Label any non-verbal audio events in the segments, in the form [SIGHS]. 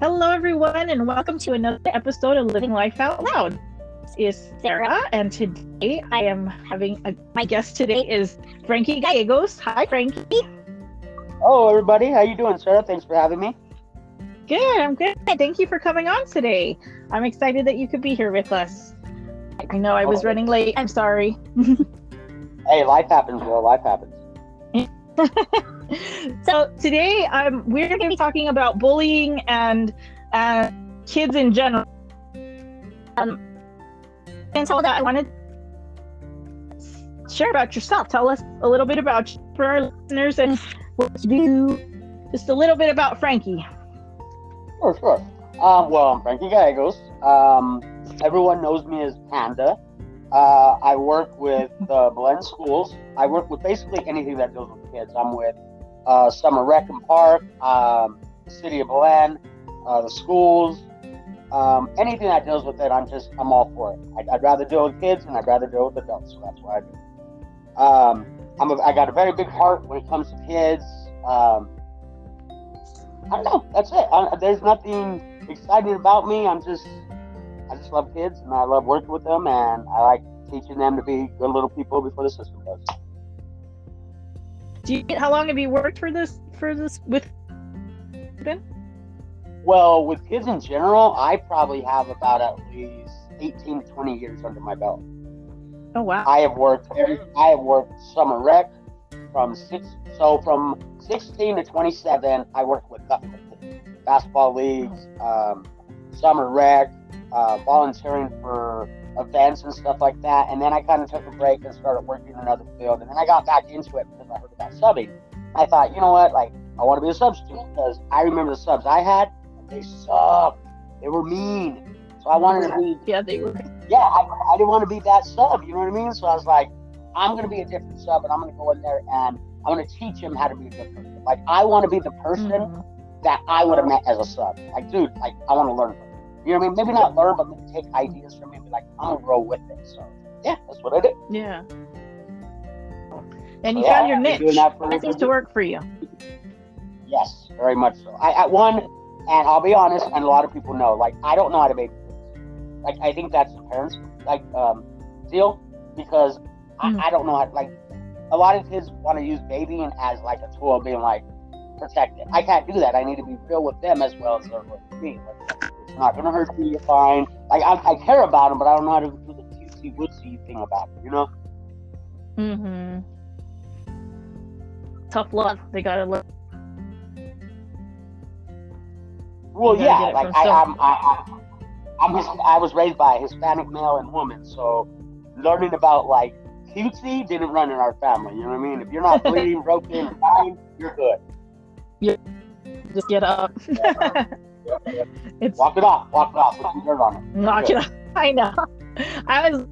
Hello, everyone, and welcome to another episode of Living Life Out Loud. This is Sarah, and today I am having a, my guest today is Frankie Gallegos. Hi, Frankie. Oh, everybody, how you doing, Sarah? Thanks for having me. Good, I'm good. Thank you for coming on today. I'm excited that you could be here with us. I know I was Oh. running late. I'm sorry. [LAUGHS] Hey, life happens, bro. Life happens. [LAUGHS] so today um, we're going to be talking about bullying and uh, kids in general. Um, and so that I wanted to share about yourself. Tell us a little bit about you for our listeners and what you do. Just a little bit about Frankie. Sure, sure. Um, well, I'm Frankie Gallegos. Um, everyone knows me as Panda. Uh, I work with the Belen schools. I work with basically anything that deals with kids. I'm with uh, Summer Rec and Park, um, the City of Belen, uh, the schools, um, anything that deals with it. I'm just, I'm all for it. I'd, I'd rather deal with kids and I'd rather deal with adults. So that's what I do. Um, I'm a, I got a very big heart when it comes to kids. Um, I don't know. That's it. I, there's nothing exciting about me. I'm just, I just love kids and I love working with them and I like teaching them to be good little people before the system does. Do you, how long have you worked for this for this with been? Well, with kids in general, I probably have about at least 18 to 20 years under my belt. Oh wow. I have worked. I have worked summer rec from six. So from 16 to 27, I worked with nothing basketball leagues, um, summer rec, uh, volunteering for events and stuff like that. And then I kind of took a break and started working in another field. And then I got back into it because I heard about subbing. I thought, you know what, like I want to be a substitute because I remember the subs I had. They sucked. They were mean. So I wanted to be [LAUGHS] Yeah, they were. yeah, I, I didn't want to be that sub. You know what I mean? So I was like, I'm going to be a different sub, and I'm going to go in there and I'm going to teach him how to be a good person. Like, I want to be the person Mhm. that I would have met as a sub. Like, dude, like, I want to learn. You know what I mean? Maybe not learn, but maybe take ideas from me and be like, I'm to grow with it. So, yeah, that's what I did. Yeah. And you Yeah, found your niche. that That seems to work for you. Yes, very much so. I, at one, and I'll be honest, and a lot of people know, like, I don't know how to make kids. Like, I think that's the parents' like um, deal because Mm. I, I don't know how. Like, a lot of kids want to use babying as like a tool of being like protected. I can't do that. I need to be real with them as well as they're with me. Like, not gonna hurt you. You're fine. Like, I, I care about them, but I don't know how to do the cutesy wootsy thing about it. You know? Mm-hmm. Tough love. They gotta love. Well, yeah, like I, I'm, I, I, I'm his, I was raised by a Hispanic male and woman, so learning about like cutesy didn't run in our family. You know what I mean? If you're not [LAUGHS] bleeding, broken, or dying, you're good. Yeah. Just get up. [LAUGHS] [LAUGHS] it's Walk it off, walk it off, put some dirt on it. knock it off. [LAUGHS] I know. I was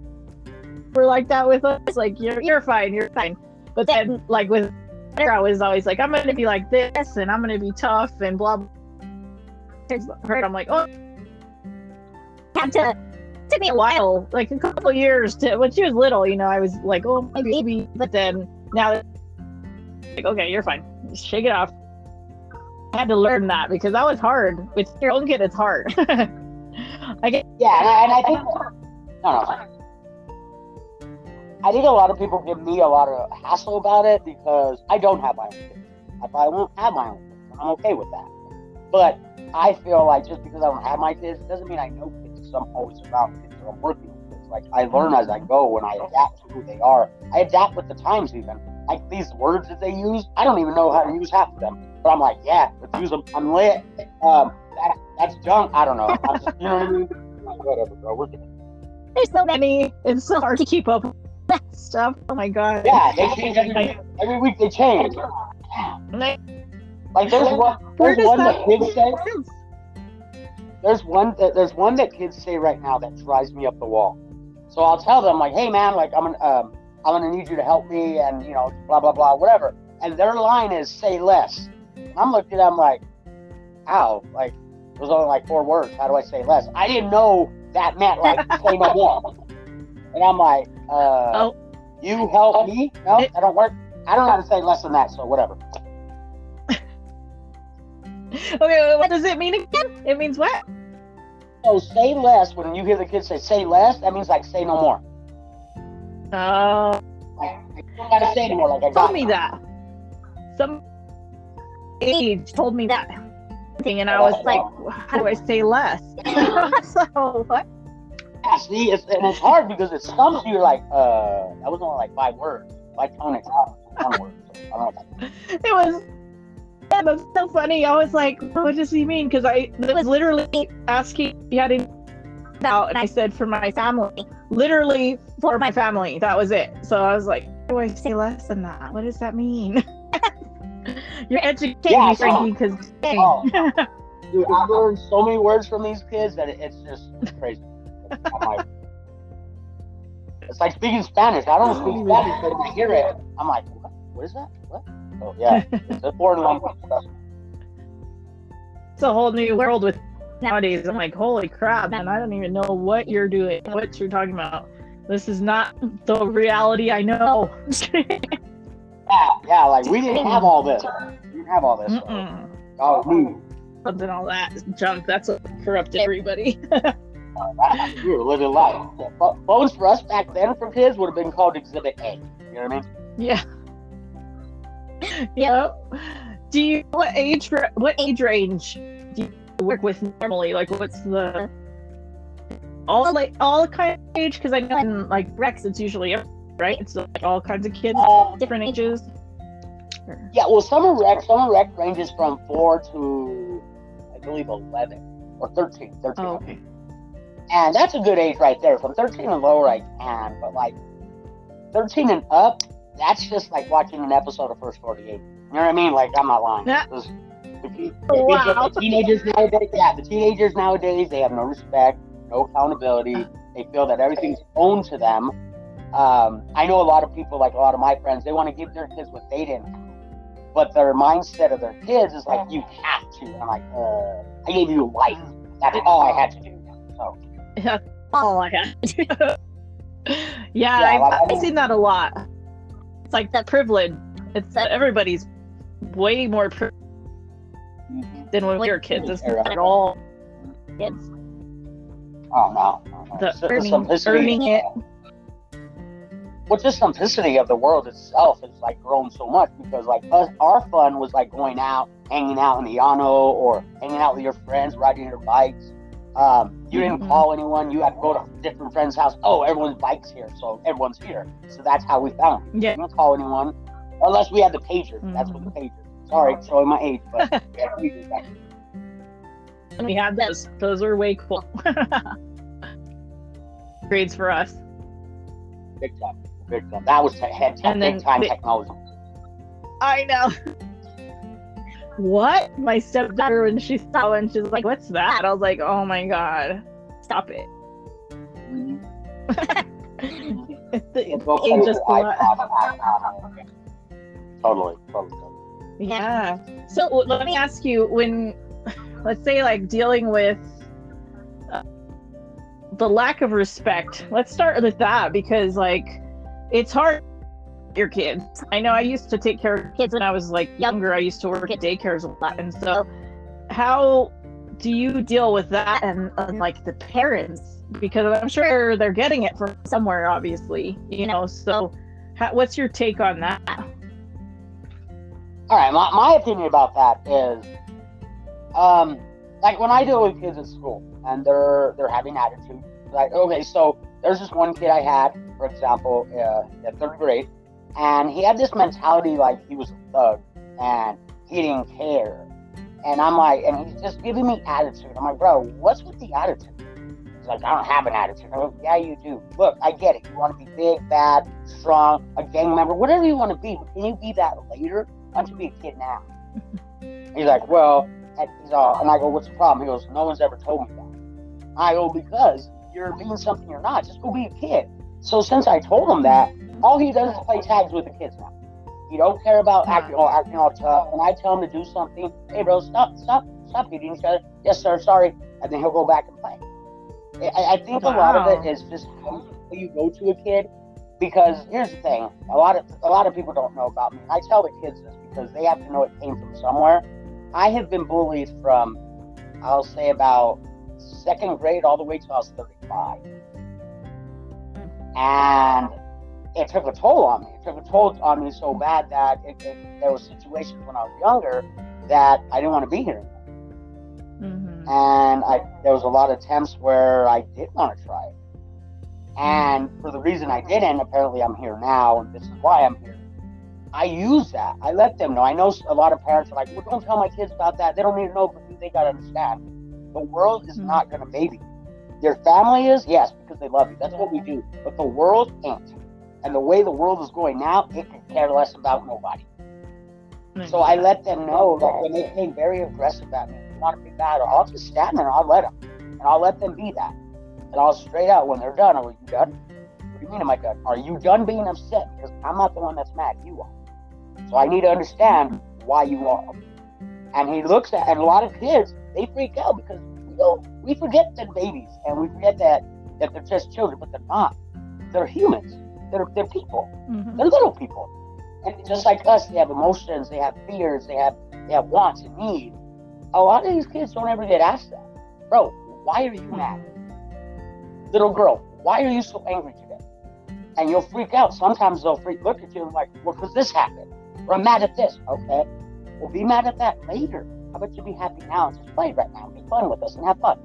we're like that with us. Like you're you're fine. You're fine. But then like with her, I was always like I'm gonna be like this and I'm gonna be tough and blah. blah. I'm like oh. Had to took me a while, like a couple years to when she was little. You know, I was like oh my baby, but then now like okay, you're fine. Shake it off. Had to learn that because that was hard. With your own kid, it's hard. [LAUGHS] I get Yeah, and I, and I think. I think a lot of people give me a lot of hassle about it because I don't have my own kids. I probably won't have my own kids. I'm okay with that. But I feel like just because I don't have my kids doesn't mean I know kids. 'cause I'm always around kids or I'm working with kids. Like I learn as I go and I adapt to who they are. I adapt with the times even. Like these words that they use, I don't even know how to use half of them. But I'm like, yeah, let's use them. I'm lit. Um, that, that's junk. I don't know. I'm just, you know what I mean? Whatever, bro. We're good. there's so many. It's so hard to keep up with that stuff. Oh my god. Yeah, they change every week. Every week they change. Like, Like there's one, there's one that that kids say. There's one that there's one that kids say right now that drives me up the wall. So I'll tell them like, hey man, like I'm gonna um, I'm gonna need you to help me, and you know, blah blah blah, whatever. And their line is say less. And I'm looking at them like, how? Like there's only like four words. How do I say less? I didn't know that meant like [LAUGHS] say no more. And I'm like, uh, Oh. you help me? No, that don't work. I don't know how to say less than that, so whatever. Okay, what does it mean again? It means what? So say less. When you hear the kids say "say less," that means like say no more. Oh, Like gotta say anymore. Like I told me that. Some age told me that thing, and I was like, how do I say less? [LAUGHS] so what? Yeah, see, it's, and it's hard because it stumps you. You're like, uh, that was only like five words. My tone is out one word. So I don't know. It was. Yeah, that's so funny. I was like, what does he mean? Because I it was literally asking if he had any out, and I said for my family, literally for my family. That was it. So I was like, do I say less than that? What does that mean? [LAUGHS] You're educating Yeah, me, Frankie, because Oh. oh, oh. [LAUGHS] Dude, I've learned so many words from these kids that it, it's just it's crazy. Like, it's like speaking Spanish. I don't speak Spanish, but when I hear it, I'm like, what, what is that? What? Oh yeah, it's a foreign language. it's a whole new world with nowadays. I'm like, holy crap, man! I don't even know what you're doing, what you're talking about. This is not the reality I know. Yeah, yeah. Like we didn't have all this. [LAUGHS] We didn't have all this. Oh, we, Something all that junk. That's what corrupted everybody. [LAUGHS] we were living life. Phones for us back then from his would have been called Exhibit A. You know what I mean? yeah. Yep. Do you what age what age range do you work with normally? Like, what's the all like all kind of age? Because I know in like Rex, it's usually right. It's like all kinds of kids, Um, different ages. Yeah, well, summer rec, summer rec ranges from four to, I believe, eleven or 13. 13. Oh, okay. And that's a good age right there. From 13 and lower, I can, but like 13 and up, that's just like watching an episode of First 48. You know what I mean? Like, I'm not lying. Yeah. The, te- Oh, wow. the teenagers nowadays, yeah, the teenagers nowadays, they have no respect, no accountability. They feel that everything's owned to them. Um, I know a lot of people, like a lot of my friends, they want to give their kids what they didn't have. But their mindset of their kids is like, you have to. And I'm like, uh, I gave you a life. That's all I had to do. So, That's all I had. yeah, Yeah, I've, like, I I've seen that a lot. It's like that privilege. It's that everybody's way more privileged than when we were kids. It's not at all kids. Oh no. no, no. The earning, simplicity- earning it. Well, just simplicity of the world itself has like grown so much because like us, our fun was like going out, hanging out in the Llano or hanging out with your friends, riding your bikes. Um, you didn't Mhm. call anyone. You had to go to different friends' house. Oh, everyone's bike's here, so everyone's here. So that's how we found. You Yeah. didn't call anyone unless we had the pager. That's what the pager. Sorry, showing my age, but [LAUGHS] we had pagers back then. We had those. Those were way cool. [LAUGHS] [LAUGHS] Grades for us. big time, big time. That was te- head And then big time the- technology. I know. What? My stepdaughter, when she saw one, she's like, "What's that?" I was like, "Oh my god, stop it!" the Yeah, go age play us with a lot. iPod, iPod. Totally, totally, totally. Yeah. So let me ask you when, let's say, like dealing with uh, the lack of respect. Let's start with that because, like, it's hard. Your kids. I know I used to take care of kids when I was like younger. I used to work at daycares a lot, and so how do you deal with that and, and like the parents? Because I'm sure they're getting it from somewhere, obviously. You know. So, how, what's your take on that? All right, my, my opinion about that is, um, like when I deal with kids at school and they're they're having attitude, like okay, so there's this one kid I had, for example, uh, in third grade, and he had this mentality like he was a thug and he didn't care, and I'm like, and he's just giving me attitude. I'm like, bro, what's with the attitude? He's like, I don't have an attitude. I go, yeah, you do. Look, I get it. You want to be big, bad, strong, a gang member, whatever you want to be. But can you be that later? Why don't you be a kid now? [LAUGHS] he's like, well, he's all, and I go, what's the problem? He goes, no one's ever told me that. I go, because you're being something you're not. Just go be a kid. So since I told him that, all he does is play tags with the kids now. He don't care about acting all acting all tough. When I tell him to do something, hey bro, stop, stop, stop hitting each other. Yes sir, sorry, and then he'll go back and play. I, I think a lot of it is just how you go to a kid. Because here's the thing, a lot of a lot of people don't know about me. I tell the kids this because they have to know it came from somewhere. I have been bullied from, I'll say about second grade all the way till I was 35. And it took a toll on me. It took a toll on me so bad that it, it, there were situations when I was younger that I didn't want to be here. Mm-hmm. And I, there was a lot of attempts where I did want to try it. And for the reason I didn't, apparently I'm here now, and this is why I'm here. I use that. I let them know. I know a lot of parents are like, well, don't tell my kids about that. They don't need to know, but they got to understand. The world is mm-hmm. not going to baby Your family is, yes, because they love you. That's what we do. But the world ain't. And the way the world is going now, it can care less about nobody. Mm-hmm. So I let them know that when they came very aggressive at me, want to be bad, I'll just stand there and I'll let them. And I'll let them be that. And I'll straight out when they're done, are you done? What do you mean am I done? Are you done being upset? Because I'm not the one that's mad, you are. So I need to understand why you are. And he looks at, and a lot of kids, they freak out because you know we forget that babies and we forget that that they're just children, but they're not. They're humans. They're they're people. Mm-hmm. They're little people. And just like us, they have emotions, they have fears, they have they have wants and needs. A lot of these kids don't ever get asked that. Bro, why are you mad? Little girl, why are you so angry today? And you'll freak out. Sometimes they'll freak look at you and like, well, because this happened. Or I'm mad at this. Okay. Well, be mad at that later. How about you be happy now and just play right now and be fun with us and have fun?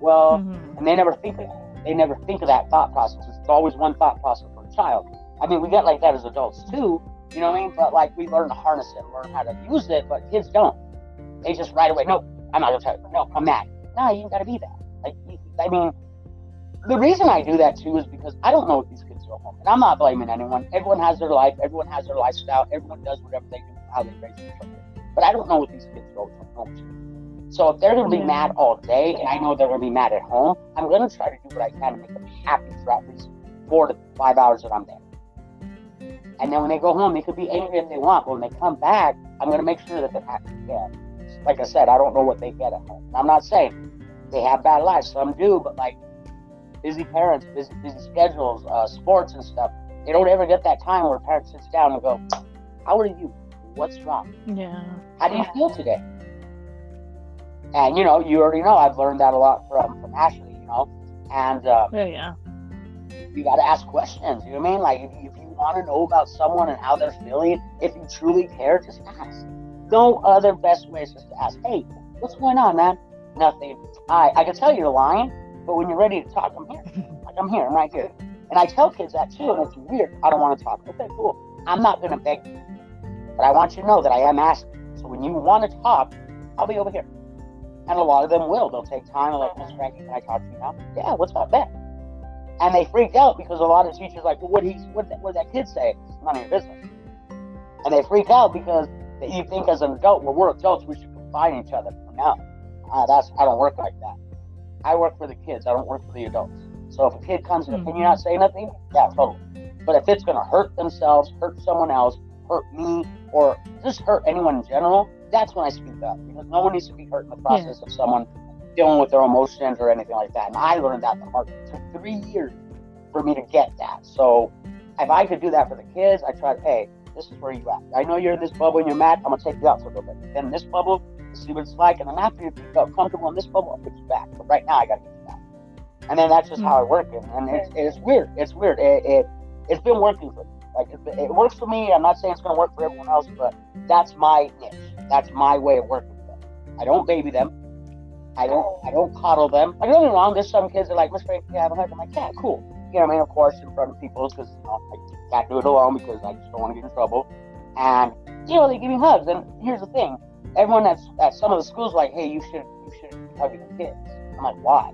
Well, mm-hmm. and they never think of that. They never think of that thought process. It's always one thought process for a child. I mean, we get like that as adults too, you know what I mean? But like we learn to harness it, learn how to use it, but kids don't. They just right away, no, I'm not gonna tell you. No, I'm mad. No, you ain't gotta be that. Like, I mean, the reason I do that too is because I don't know what these kids go home. And I'm not blaming anyone. Everyone has their life, everyone has their lifestyle, everyone does whatever they do, how they raise their children. But I don't know what these kids go home to. So if they're going to be mad all day, and I know they're going to be mad at home, I'm going to try to do what I can to make them happy for at least four to five hours that I'm there. And then when they go home, they could be angry if they want, but when they come back, I'm going to make sure that they're happy again. Like I said, I don't know what they get at home. I'm not saying they have bad lives, some do, but like busy parents, busy, busy schedules, uh, sports and stuff, they don't ever get that time where a parent sits down and go, "How are you? What's wrong? Yeah. How do you feel today?" And you know, you already know I've learned that a lot from from Ashley. You know, and uh, yeah, yeah. You got to ask questions. You know what I mean? Like if you, if you want to know about someone and how they're feeling, if you truly care, just ask. No other best way is just to ask. Hey, what's going on, man? Nothing. I I can tell you're lying but when you're ready to talk, I'm here. Like I'm here, I'm right here. And I tell kids that too, and it's weird. I don't want to talk. Okay, cool. I'm not gonna beg you. But I want you to know that I am asking. So when you want to talk, I'll be over here. And a lot of them will. They'll take time and like, Miss Frankie, can I talk to you now? Yeah, what's up, Ben? And they freak out because a lot of teachers are like, well, what he what what did that kid say? It's none of your business. And they freak out because you think as an adult, well, we're adults, we should confide each other. No, uh, that's I don't work like that. I work for the kids. I don't work for the adults. So if a kid comes in, mm-hmm. can you not say nothing? Yeah, totally. But if it's going to hurt themselves, hurt someone else, hurt me, or just hurt anyone in general, that's when I speak up because no one needs to be hurt in the process yeah. of someone dealing with their emotions or anything like that. And I learned that the hard way. It took three years for me to get that. So if I could do that for the kids, I tried, hey, this is where you at. I know you're in this bubble and you're mad. I'm gonna take you out for a little bit. Then this bubble, see what it's like, and then after you feel comfortable in this bubble, I'll put you back. But right now, I got to get you back. And then that's just mm-hmm. how I work it, and it's, it's weird. It's weird. It, it has been working for me. Like it, it, works for me. I'm not saying it's going to work for everyone else, but that's my niche. That's my way of working with them. I don't baby them. I don't I don't coddle them. I don't get me wrong. There's some kids that are like, Mr. Frank, yeah, I'm like, I'm like, yeah, cool. You know what I mean? Of course, in front of people, because you know, I can't do it alone because I just don't want to get in trouble. And you know, they give me hugs. And here's the thing: everyone that's at some of the schools like, hey, you should you should be hugging the kids. I'm like, why?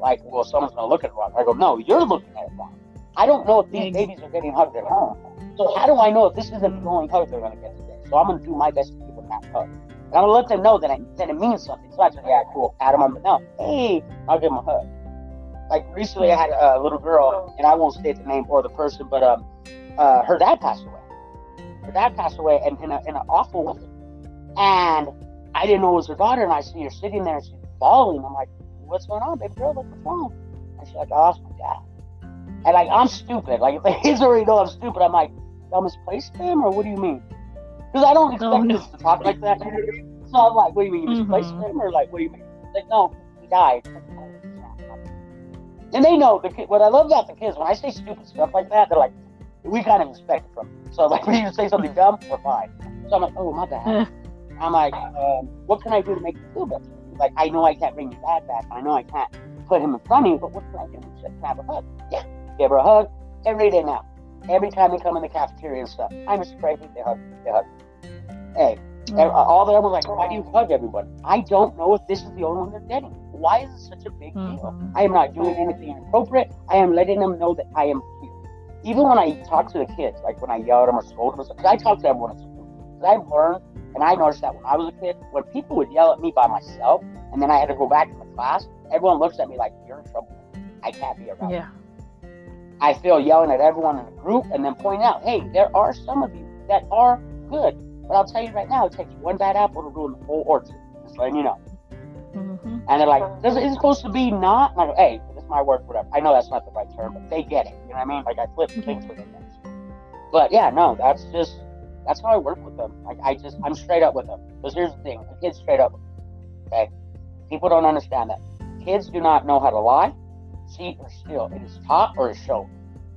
Like, well, someone's gonna look at it wrong. I go, no, you're looking at it wrong. I don't know if these babies are getting hugged at home. So how do I know if this isn't the only hug they're gonna get today? So I'm gonna do my best to give them that hug. And I'm gonna let them know that, I, that it means something. So I just, yeah, cool, Adam, I'm no, hey, I'll give them a hug. Like recently, I had a little girl, and I won't state the name or the person, but um, uh, her dad passed away. Her dad passed away, and in, a, in an awful way. And I didn't know it was her daughter, and I see her sitting there, and she's bawling. I'm like, "What's going on, baby girl? What's wrong?" And she's like, "I lost my dad." And like, I'm stupid. Like, if the kids already know I'm stupid, I'm like, "I misplaced him, or what do you mean?" Because I don't expect oh, no. to talk like that. So I'm like, what do you mean you misplaced Mhm. him, or like, what do you mean? Like, no, he died. And they know the kid. What I love about the kids when I say stupid stuff like that, they're like, we kind of expect it from. You. So like, [LAUGHS] when you say something [LAUGHS] dumb, we're fine. So I'm like, oh my bad. [LAUGHS] I'm like, um, what can I do to make you feel better? Like, I know I can't bring your dad back. I know I can't put him in front of you, but what can I do? Said, have a hug? Yeah. Give her a hug every day now. Every time they come in the cafeteria and stuff. I miss Frankie. They hug. They hug. Hey, Mm. and all the others like, why do you hug everybody? I don't know if this is the only one they're getting. Why is it such a big deal? Mhm. I am not doing anything inappropriate. I am letting them know that I am here. Even when I talk to the kids, like when I yell at them or scold them, I talk to everyone at school. Because I've learned, and I noticed that when I was a kid, when people would yell at me by myself, and then I had to go back to the class, everyone looks at me like, you're in trouble. I can't be around. you." Yeah. I feel yelling at everyone in the group and then pointing out, hey, there are some of you that are good. But I'll tell you right now, it takes one bad apple to ruin the whole orchard. Just letting you know. Mhm. And they're like, "This is supposed to be not." And I go, "Hey, this is my word, whatever." I know that's not the right term, but they get it. You know what I mean? Like I flip things with them. But yeah, no, that's just that's how I work with them. Like I just I'm straight up with them. Because here's the thing: the kids straight up. Okay, people don't understand that. Kids do not know how to lie, cheat, or steal. It is taught or is shown.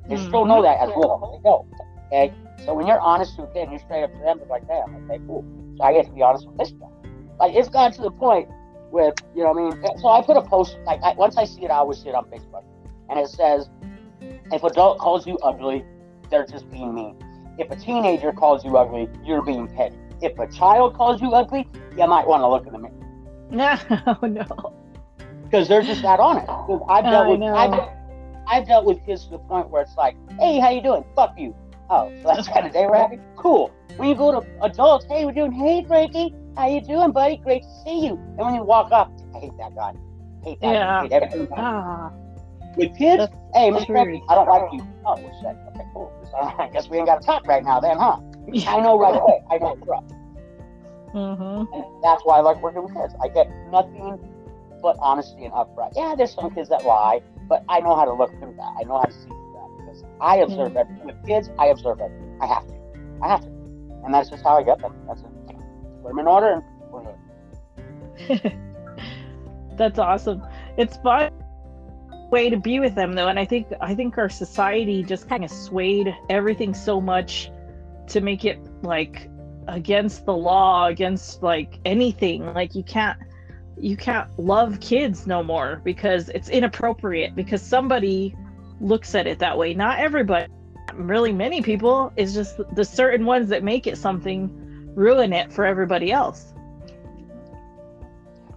They mm-hmm. still know that as well. They know. Okay, so when you're honest to a kid, and you're straight up to them. They're like, "Damn, okay, cool." So I get to be honest with this guy. Like it's gotten to the point with you know what I mean. So I put a post like I, once I see it, I always see it on Facebook, and it says, "If adult calls you ugly, they're just being mean. If a teenager calls you ugly, you're being petty. If a child calls you ugly, you might want to look in the mirror [LAUGHS] No, no. because they're just that honest. I've dealt I with know. I've, I've dealt with kids to the point where it's like, "Hey, how you doing? Fuck you." Oh, so that's kind of day we're having. Cool. When you go to adults, hey, we're doing. Hey, Frankie, how you doing, buddy? Great to see you. And when you walk up, I hate that guy. Hate that. Yeah. Hate everything. Ah, With kids, That's- hey, Mr. Frankie. I don't like you. Oh, what's that? Okay, cool. [LAUGHS] I guess we ain't got to talk right now, then, huh? I know right away. I know what's up. Mhm. That's why I like working with kids. I get nothing but honesty and upfront. Yeah, there's some kids that lie, but I know how to look through that. I know how to see through that because I observe everything. With kids, I observe everything. I have to. I have to. And that's just how I get them. That's it. Put them in order and we're good. [LAUGHS] That's awesome. It's fun way to be with them though, and I think I think our society just kind of swayed everything so much to make it like against the law, against like anything. Like you can't you can't love kids no more because it's inappropriate because somebody looks at it that way. Not everybody, really many people. It's just the certain ones that make it something ruin it for everybody else.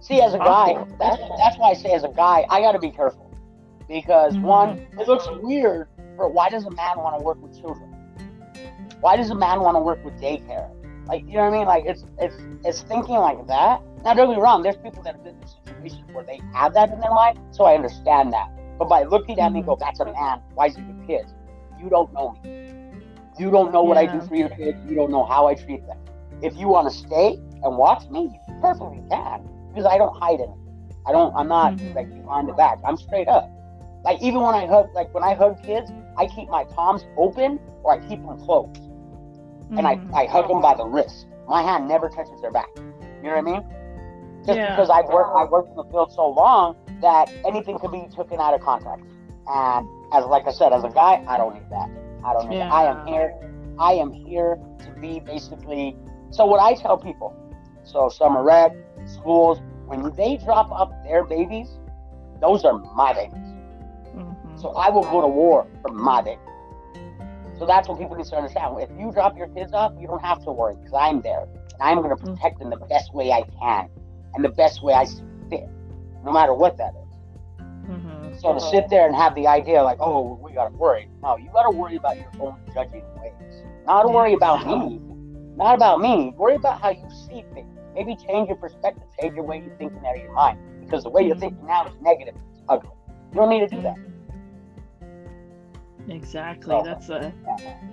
See, as a guy, that's, that's why I say as a guy, I got to be careful because Mhm. one, it looks weird. For why does a man want to work with children? Why does a man want to work with daycare? Like, you know what I mean? Like, it's it's it's thinking like that. Now, don't get me wrong. There's people that have been in situations where they have that in their life, so I understand that. But by looking at me, go, that's a man. Why is he with kids? You don't know me. You don't know what I do for your kids. You don't know how I treat them. If you want to stay and watch me, you perfectly can because I don't hide anything. I don't. I'm not Mhm. like behind the back. I'm straight up. Like even when I hug, like when I hug kids, I keep my palms open or I keep them closed, and Mhm. I, I hug them by the wrist. My hand never touches their back. You know what I mean? Just Yeah. because I've worked, I've worked in the field so long that anything can be taken out of context. And as like I said, as a guy, I don't need that. I don't need. that. I am here. I am here to be basically. So what I tell people. So summer rec, schools, when they drop up their babies, those are my babies. So I will go to war for my baby. So that's what people need to understand. If you drop your kids off, you don't have to worry because I'm there. And I'm going to protect them the best way I can and the best way I see fit, no matter what that is. Mhm. So to sit there and have the idea like, oh, we got to worry. No, you got to worry about your own judging ways. Not worry about me. Not about me. Worry about how you see things. Maybe change your perspective. Change your way you're thinking out of your mind. Because the way you're thinking now is negative. It's ugly. You don't need to do that. Exactly. So- That's a.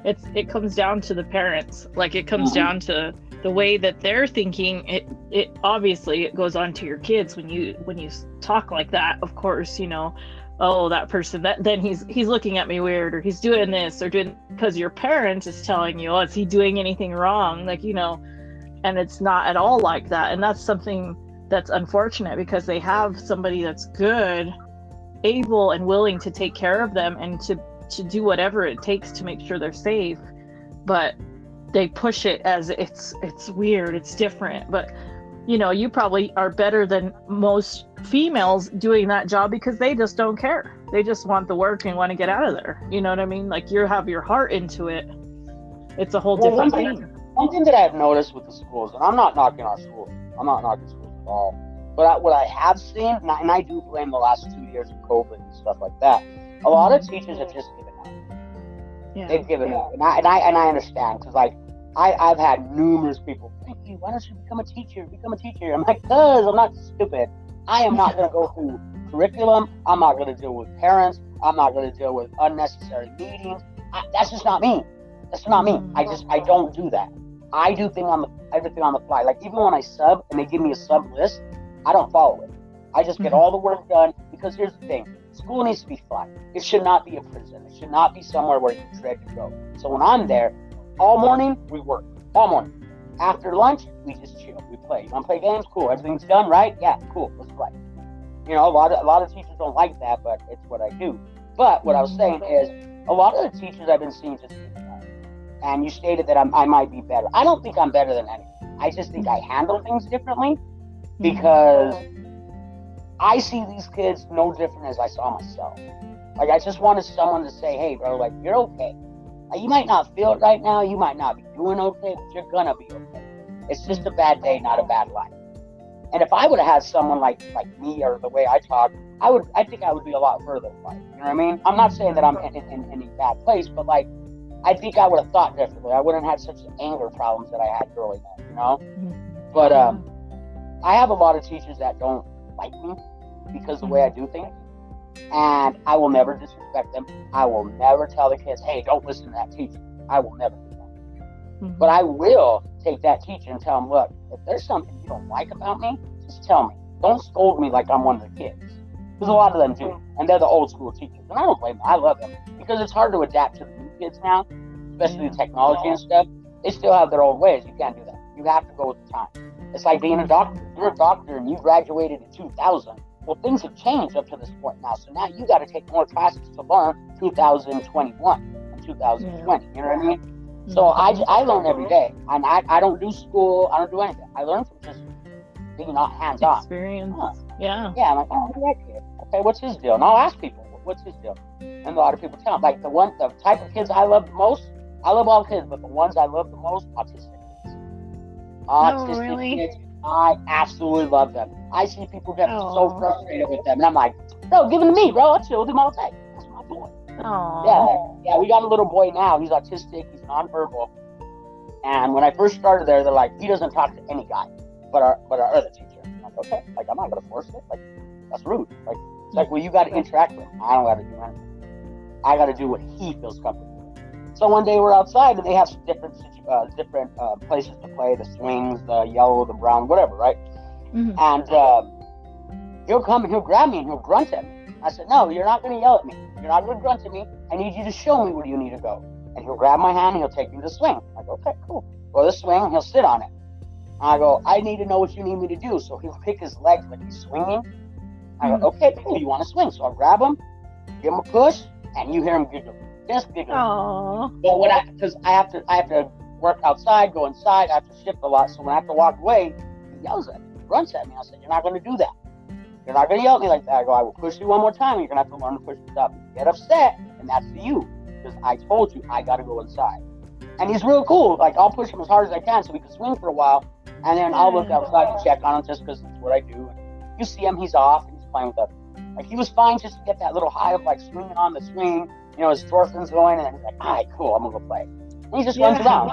It's it comes down to the parents. Like it comes Mhm. down to the way that they're thinking. It it obviously it goes on to your kids when you when you talk like that. Of course, you know. Oh, that person. That then he's he's looking at me weird, or he's doing this, or doing because your parent is telling you, oh, is he doing anything wrong? Like you know, and it's not at all like that and that's something that's unfortunate because they have somebody that's good able and willing to take care of them and to to do whatever it takes to make sure they're safe but they push it as it's it's weird it's different. But you know you probably are better than most females doing that job because they just don't care. They just want the work and want to get out of there. You know what i mean? Like you have your heart into it. It's a whole well, different one thing, thing. one thing that i've noticed with the schools and i'm not knocking our schools i'm not knocking schools at all but I, what i have seen and I, and I do blame the last two years of covid and stuff like that a lot of teachers have just yeah. they've given up and I, and I and i understand because like I, I've had numerous people, thank you, why don't you become a teacher? Become a teacher. I'm like, cuz I'm not stupid. I am not going to go through curriculum. I'm not going to deal with parents. I'm not going to deal with unnecessary meetings. I, that's just not me. That's not me. I just, I don't do that. I do thing on the, everything on the fly. Like even when I sub and they give me a sub list, I don't follow it. I just get mm-hmm. all the work done because here's the thing. School needs to be fun. It should not be a prison. It should not be somewhere where you dread to go. So when I'm there, all morning, we work. All morning. After lunch, we just chill. We play. You want to play games? Cool. Everything's done, right? Yeah, cool. Let's play. You know, a lot of a lot of teachers don't like that, but it's what I do. But what I was saying is, a lot of the teachers I've been seeing just, and you stated that I'm, I might be better. I don't think I'm better than anyone. I just think I handle things differently mm-hmm. because I see these kids no different as I saw myself. Like I just wanted someone to say, "Hey, bro, like you're okay." You might not feel it right now. You might not be doing okay, but you're gonna be okay. It's just a bad day, not a bad life. And if I would have had someone like like me or the way I talk, I would I think I would be a lot further in life. You know what I mean? I'm not saying that I'm in, in, in any bad place, but like I think I would have thought differently. I wouldn't have had such anger problems that I had growing up, you know? But um I have a lot of teachers that don't like me because the way I do things and I will never disrespect them. I will never tell the kids, hey, don't listen to that teacher. I will never do that. Mm-hmm. But I will take that teacher and tell them, look, if there's something you don't like about me, just tell me. Don't scold me like I'm one of the kids. Because a lot of them do. And they're the old school teachers. And I don't blame them. I love them. Because it's hard to adapt to the new kids now, especially the technology and stuff. They still have their old ways. You can't do that. You have to go with the time. It's like being a doctor. You're a doctor and you graduated in 2000 well, things have changed up to this point now. So now you got to take more classes to learn 2021 and 2020. Yeah. You know what I mean? So mm-hmm. I, I learn every day. And I, I don't do school. I don't do anything. I learn from just being not hands on. Experience. Huh. Yeah. Yeah. I'm like, oh, that kid. Okay, what's his deal? And I'll ask people, what's his deal? And a lot of people tell me, like the one, the type of kids I love the most, I love all kids, but the ones I love the most, autistic kids. Oh, autistic oh, really? kids I absolutely love them. I see people get Aww. so frustrated with them, and I'm like, no, give them to me, bro. I'll chill with them all day. That's my boy. Aww. Yeah, yeah. We got a little boy now. He's autistic. He's nonverbal. And when I first started there, they're like, he doesn't talk to any guy, but our but our other teacher. I'm like, okay, like I'm not gonna force it. Like that's rude. Like it's like, well, you got to interact with him. I don't got to do anything. I got to do what he feels comfortable. So one day we're outside and they have some different uh, different uh, places to play the swings, the yellow, the brown, whatever, right? Mm-hmm. And uh, he'll come and he'll grab me and he'll grunt at me. I said, No, you're not going to yell at me. You're not going to grunt at me. I need you to show me where you need to go. And he'll grab my hand and he'll take me to the swing. I go, Okay, cool. Go to the swing and he'll sit on it. I go, I need to know what you need me to do. So he'll pick his legs like he's swinging. I go, mm-hmm. Okay, cool. You want to swing? So I grab him, give him a push, and you hear him giggle. Just giggle. Aww. But what I, because I have to, I have to work outside, go inside. I have to shift a lot. So when I have to walk away, he yells at me, grunts at me. I said, You're not going to do that. You're not going to yell at me like that. I go, I will push you one more time. You're going to have to learn to push yourself. You get upset, and that's to you. Because I told you I got to go inside. And he's real cool. Like, I'll push him as hard as I can so we can swing for a while. And then I'll look outside to check on him just because it's what I do. You see him, he's off, and he's playing with us. Like, he was fine just to get that little high of, like, swinging on the swing. You know, his endorphins going, and he's like, all right, cool, I'm going to go play he just yeah. runs around.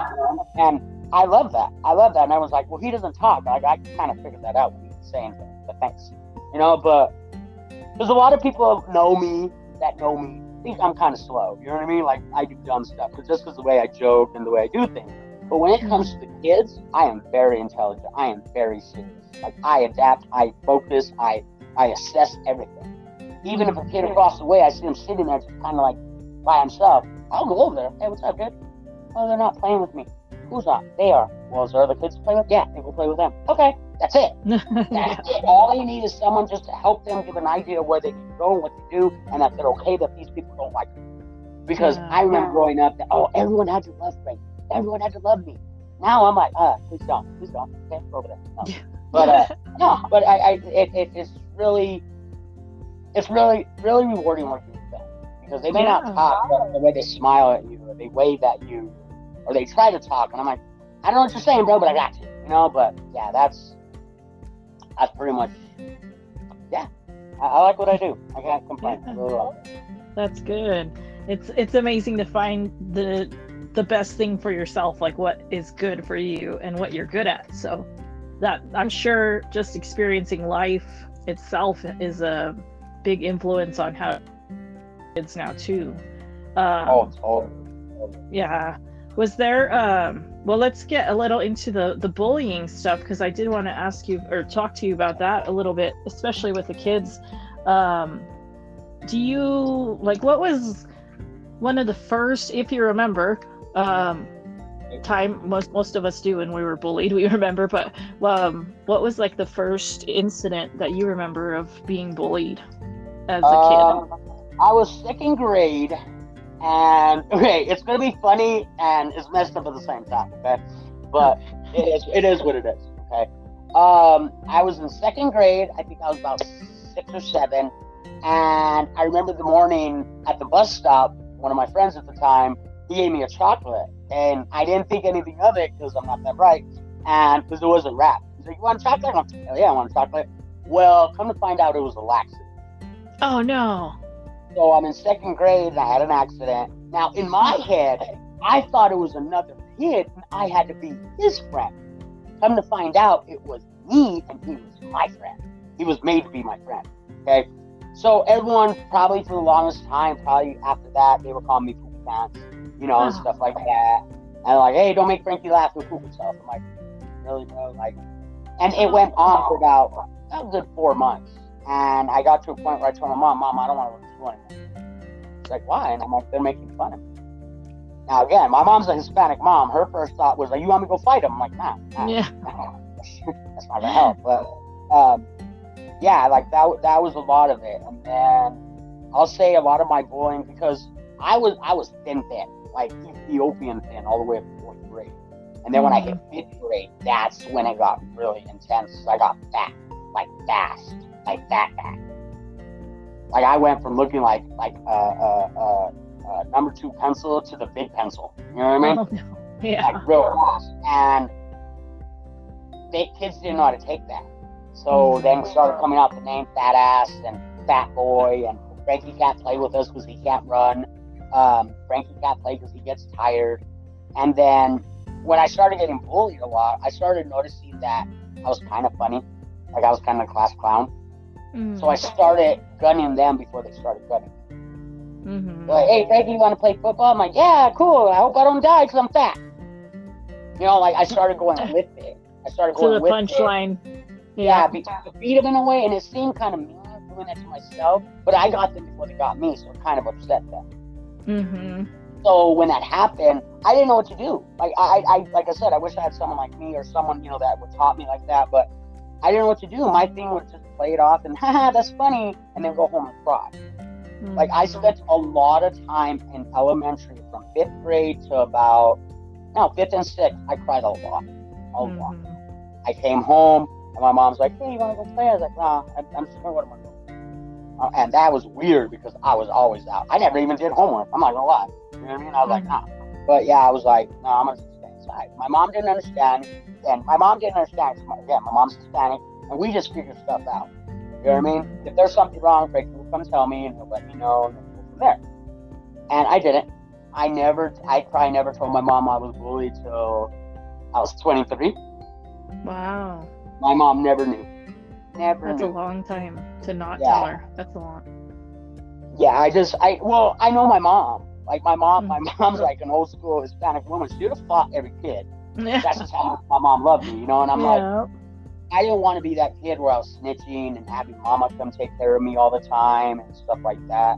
And I love that. I love that. And I was like, well, he doesn't talk. I, I kind of figured that out when he was saying but thanks. You know, but there's a lot of people know me that know me think I'm kind of slow. You know what I mean? Like, I do dumb stuff. But just because the way I joke and the way I do things. But when it comes to the kids, I am very intelligent. I am very serious. Like, I adapt, I focus, I, I assess everything. Even if a kid across the way, I see him sitting there just kind of like by himself, I'll go over there. Hey, what's up, dude? Oh, they're not playing with me. Who's not? They are. well, is there other kids to play with? Yeah, they will play with them. Okay, that's it. [LAUGHS] That's it. All they need is someone just to help them give an idea of where they can go and what to do, and that they're okay that these people don't like them. Because Yeah. I remember growing up that, oh, everyone had to love me. Everyone had to love me. Now I'm like, uh, please don't. Please don't. Okay, go over there. No. But, uh, [LAUGHS] no, but I, I it, it, it's really, it's really, really rewarding working with them because they may not talk, but the way they smile at you, or they wave at you, or they try to talk, and I'm like, I don't know what you're saying, bro, but I got you, you know. But yeah, that's that's pretty much, yeah. I, I like what I do. I can't complain. Really. That's good. It's it's amazing to find the the best thing for yourself, like what is good for you and what you're good at. So that I'm sure just experiencing life itself is a big influence on how kids now too. Um, Oh, totally. yeah. Was there um well let's get a little into the the bullying stuff because I did want to ask you or talk to you about that a little bit, especially with the kids. Um do you like what was one of the first if you remember um time most most of us do when we were bullied [LAUGHS] we remember but um what was like the first incident that you remember of being bullied as a Um, I was second grade, and [LAUGHS] okay, it's gonna be funny and it's messed up at the same time. Okay, but it is it is what it is. Okay. Um, I was in second grade. I think I was about six or seven, and I remember the morning at the bus stop. One of my friends at the time, he gave me a chocolate, and I didn't think anything of it because I'm not that bright, and because it wasn't wrapped. He's like, "You want chocolate?" I'm like, "Hell yeah, I want chocolate." Well, come to find out, it was a laxative. oh no So I'm in second grade and I had an accident. Now, in my head, I thought it was another kid and I had to be his friend. Come to find out, it was me and he was my friend. He was made to be my friend. Okay? So everyone, probably for the longest time, probably after that, they were calling me poopy pants, you know, and stuff like that. And like, hey, don't make Frankie laugh with poop himself. I'm like, really, bro? Like, and it went on for about a good four months. And I got to a point where I told my mom, Mom, I don't want to work school anymore. She's like, why? And I'm like, they're making fun of me. Now, again, my mom's a Hispanic mom. Her first thought was, like, you want me to go fight him? I'm like, nah, nah, yeah nah. [LAUGHS] that's not gonna help. But um, yeah, like that. That was a lot of it. And then I'll say a lot of my bullying because I was I was thin, thin, like Ethiopian thin, all the way up to fourth grade. And then when I hit fifth grade, that's when it got really intense. I got fat, like fast, like that fat. Like I went from looking like like a uh, uh, uh, uh, number two pencil to the big pencil. You know what I mean? Oh, [LAUGHS] no. yeah like real fast. And they kids didn't know how to take that. So then started coming out the name fat ass and fat boy and Frankie can't play with us because he can't run. Um, Frankie can't play because he gets tired. And then when I started getting bullied a lot, I started noticing that I was kind of funny. Like I was kind of a class clown. Mm. So I started gunning them before they started gunning. Mhm. They're like, hey, Frankie, you want to play football? I'm like, yeah, cool. I hope I don't die because I'm fat. You know, like I started going [LAUGHS] with it. I started going to the punchline Yeah, be- to beat them in a way, and it seemed kind of mean doing that to myself. But I got them before they got me, so it kind of upset them. Mm-hmm. So when that happened, I didn't know what to do. Like I, I, like I said, I wish I had someone like me or someone you know that would taught me like that. But I didn't know what to do. My thing was just play it off and [LAUGHS] haha, that's funny, and then go home and cry. Like I spent a lot of time in elementary from fifth grade to about no fifth and sixth. I cried a lot, a lot. Mhm. I came home and my mom's like, "Hey, you want to go play?" I was like, "Nah, I'm, I'm just gonna go to my room." Uh, and that was weird because I was always out. I never even did homework. I'm not gonna lie. You know what I mean? I was like, "Nah." But yeah, I was like, "No, I'm gonna stay inside." My mom didn't understand, and my mom didn't understand. my, again, my mom's Hispanic, and we just figure stuff out. You know what I mean? If there's something wrong, Frankie will come tell me, and he'll let me know, and then we'll go from there. And I didn't. I never. I probably never told my mom I was bullied till I was 23. Wow, My mom never knew. Never that's a long time to not Yeah. tell her. That's a lot. Yeah, I just, I, well, I know my mom. Like my mom, Mm. my mom's like an old school Hispanic woman. She would have fought every kid. [LAUGHS] Yeah. That's just how my mom loved me, you know. And I'm like, yeah. I didn't want to be that kid where I was snitching and having mama come take care of me all the time and stuff like that.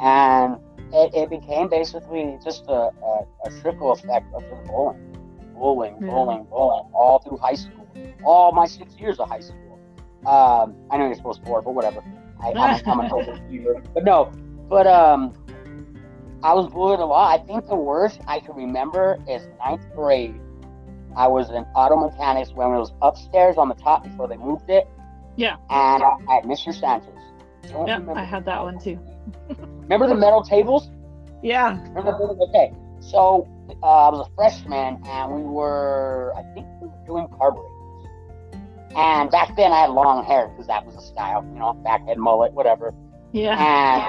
And it, it became basically just a, a, a trickle effect of the bullying. bullying, Yeah. bullying, bullying, all through high school, all my six years of high school. Um, I know you're supposed to four, but whatever. I, I'm, I'm an overachiever. [LAUGHS] But no, but um, I was bullied a lot. I think the worst I can remember is ninth grade. I was in auto mechanics when it was upstairs on the top before they moved it. Yeah. And I had Mr. Sanchez. Don't Yeah, I had that one too. Remember the metal tables? Yeah. Remember the- Okay. So uh, I was a freshman and we were, I think we were doing carburetors. And back then I had long hair because that was a style, you know, backhead mullet, whatever. Yeah.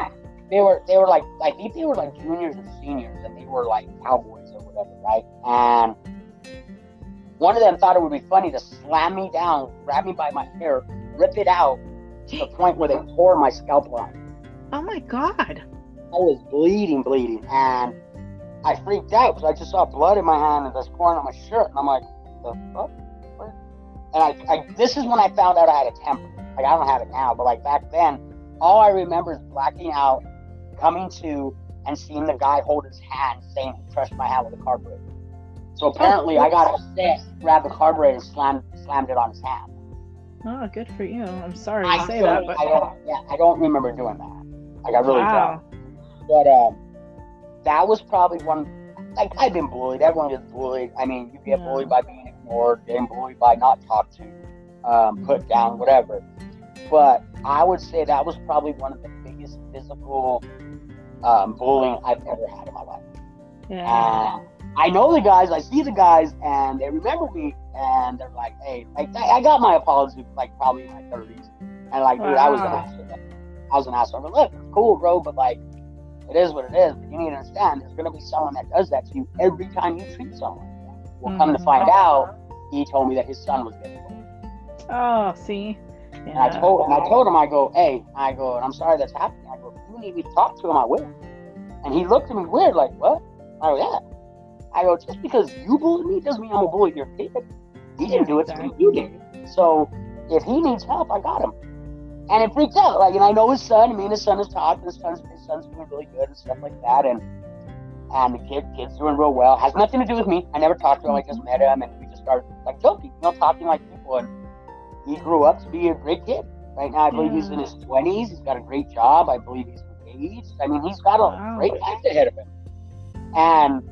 And they were they were like I think they were like juniors and seniors and they were like cowboys or whatever, right? And one of them thought it would be funny to slam me down, grab me by my hair, rip it out to the point where they tore my scalp line. Oh my god. I was bleeding, bleeding, and I freaked out because I just saw blood in my hand and that's pouring on my shirt, and I'm like, the fuck? And I, I, this is when I found out I had a temper. Like I don't have it now, but like back then, all I remember is blacking out, coming to, and seeing the guy hold his hand, saying he crushed my hand with a carburetor. So apparently, I got upset, grabbed the carburetor, and slammed, slammed it on his hand. Oh, good for you. I'm sorry I to say don't- that, but I don't, yeah, I don't remember doing that. Like I really don't. But um, that was probably one. Like I've been bullied. Everyone gets bullied. I mean, you get Yeah. bullied by being ignored, getting bullied by not talked to, um, put down, whatever. But I would say that was probably one of the biggest physical um, bullying I've ever had in my life. Yeah. And I know the guys. I see the guys, and they remember me, and they're like, "Hey, like I I got my apology like probably in my 30s, and like, dude, I was an Wow. asshole. I was an asshole. But look, it's cool, bro, but like, it is what it is. But you need to understand, there's gonna be someone that does that to you every time you treat someone. Well, come to find mm-hmm. out, he told me that his son was getting bullied. Oh, see. Yeah. And I told and I told him, I go, hey, I go, and I'm sorry that's happening. I go, you need me to talk to him, I will. And he looked at me weird, like, what? I go, yeah. I go, just because you bullied me doesn't mean I'm gonna bully your kid. He didn't do it to me, you did. So if he needs help, I got him. And it freaked out. Like, and I know his son. Me and his son has talked. His son's his son's doing really good and stuff like that. And and the kid kid's doing real well. Has nothing to do with me. I never talked to him. I just met him, and we just started like joking, you know, talking like people. And he grew up to be a great kid. Right now, I believe he's in his twenties. He's got a great job. I believe he's engaged. I mean, he's got a Wow. great life ahead of him. And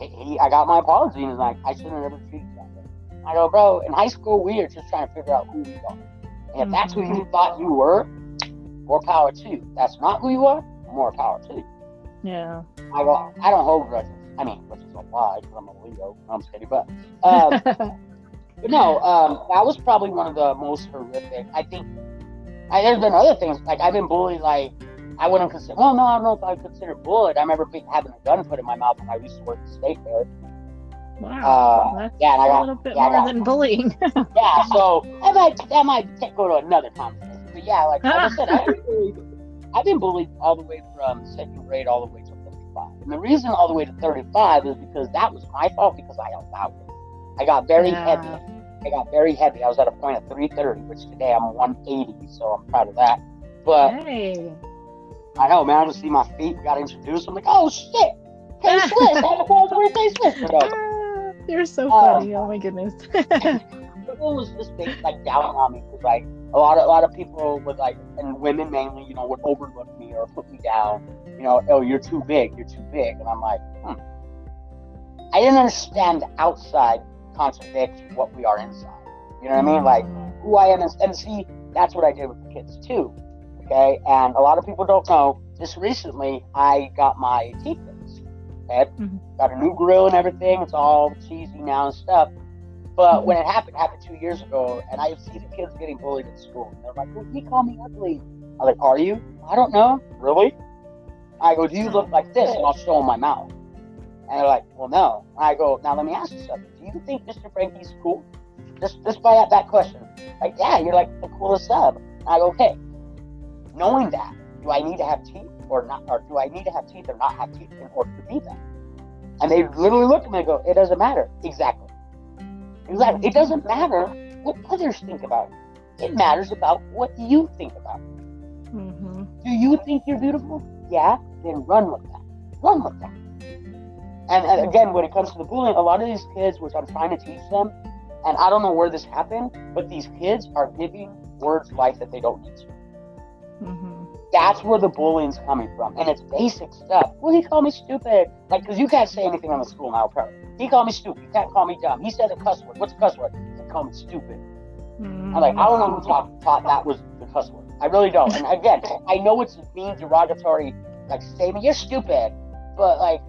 he, I got my apology, and he's like, I shouldn't have never treated you that way. I go, bro. In high school, we are just trying to figure out who we are. And if that's who you thought you were, more power to you. That's not who you are, more power to you. Yeah. I go, I don't hold grudges. I mean, which is a lie because I'm a Leo. I'm just kidding. But, um, [LAUGHS] but no, um, that was probably one of the most horrific. I think I, there's been other things. Like, I've been bullied, like, I wouldn't consider, well, no, I don't know if I would consider bullied. I remember being, having a gun put in my mouth when I used to work at the state fair. wow. Uh, That's yeah, I a got, little bit yeah, more than bullying. [LAUGHS] yeah, so that might that might go to another conversation. But yeah, like, like I said, I've been, [LAUGHS] bullied, I've been bullied all the way from second grade all the way to 35. And the reason all the way to 35 is because that was my fault because I allowed it. I got very Yeah. heavy. I got very heavy. I was at a point of 330, which today I'm 180, so I'm proud of that. But hey. I know, man, I just see my feet, got introduced. I'm like, oh shit, K [LAUGHS] Swiss, I have balls with K Swiss. You [LAUGHS] know, Ah, You're so Oh. funny. Oh my goodness. [LAUGHS] people was just big, like down on me because like a lot of a lot of people would like and women mainly you know would overlook me or put me down you know oh you're too big you're too big and I'm like hmm I didn't understand outside contradicts what we are inside you know what I mean like who I am and see that's what I did with the kids too okay and a lot of people don't know just recently I got my teeth fixed okay Mhm. got a new grill and everything it's all cheesy now and stuff but when it happened, it happened two years ago, and I see the kids getting bullied in school. And they're like, well, "He called me ugly." I'm like, "Are you?" I don't know. Really? I go, "Do you look like this?" And I'll show them my mouth. And they're like, "Well, no." I go, "Now let me ask you something. Do you think Mr. Frankie's cool?" Just, just by that, that question. Like, yeah, you're like the coolest sub. And I go, "Okay." Knowing that, do I need to have teeth or not? Or do I need to have teeth or not have teeth in order to be that? And they literally look at me and go, "It doesn't matter." Exactly. Exactly. It doesn't matter what others think about you. It matters about what you think about. it. hmm Do you think you're beautiful? Yeah. Then run with that. Run with that. And, and again, when it comes to the bullying, a lot of these kids, which I'm trying to teach them, and I don't know where this happened, but these kids are giving words life that they don't need to. Mm-hmm. That's where the bullying's coming from, and it's basic stuff. Well, he called me stupid, like because you can't say anything on the school now. Apparently, he called me stupid. You can't call me dumb. He said a cuss word. What's a cuss word? He called me stupid. Mm-hmm. I'm like, I don't know who taught, taught that was the cuss word. I really don't. And again, I know it's a mean, derogatory like statement. You're stupid, but like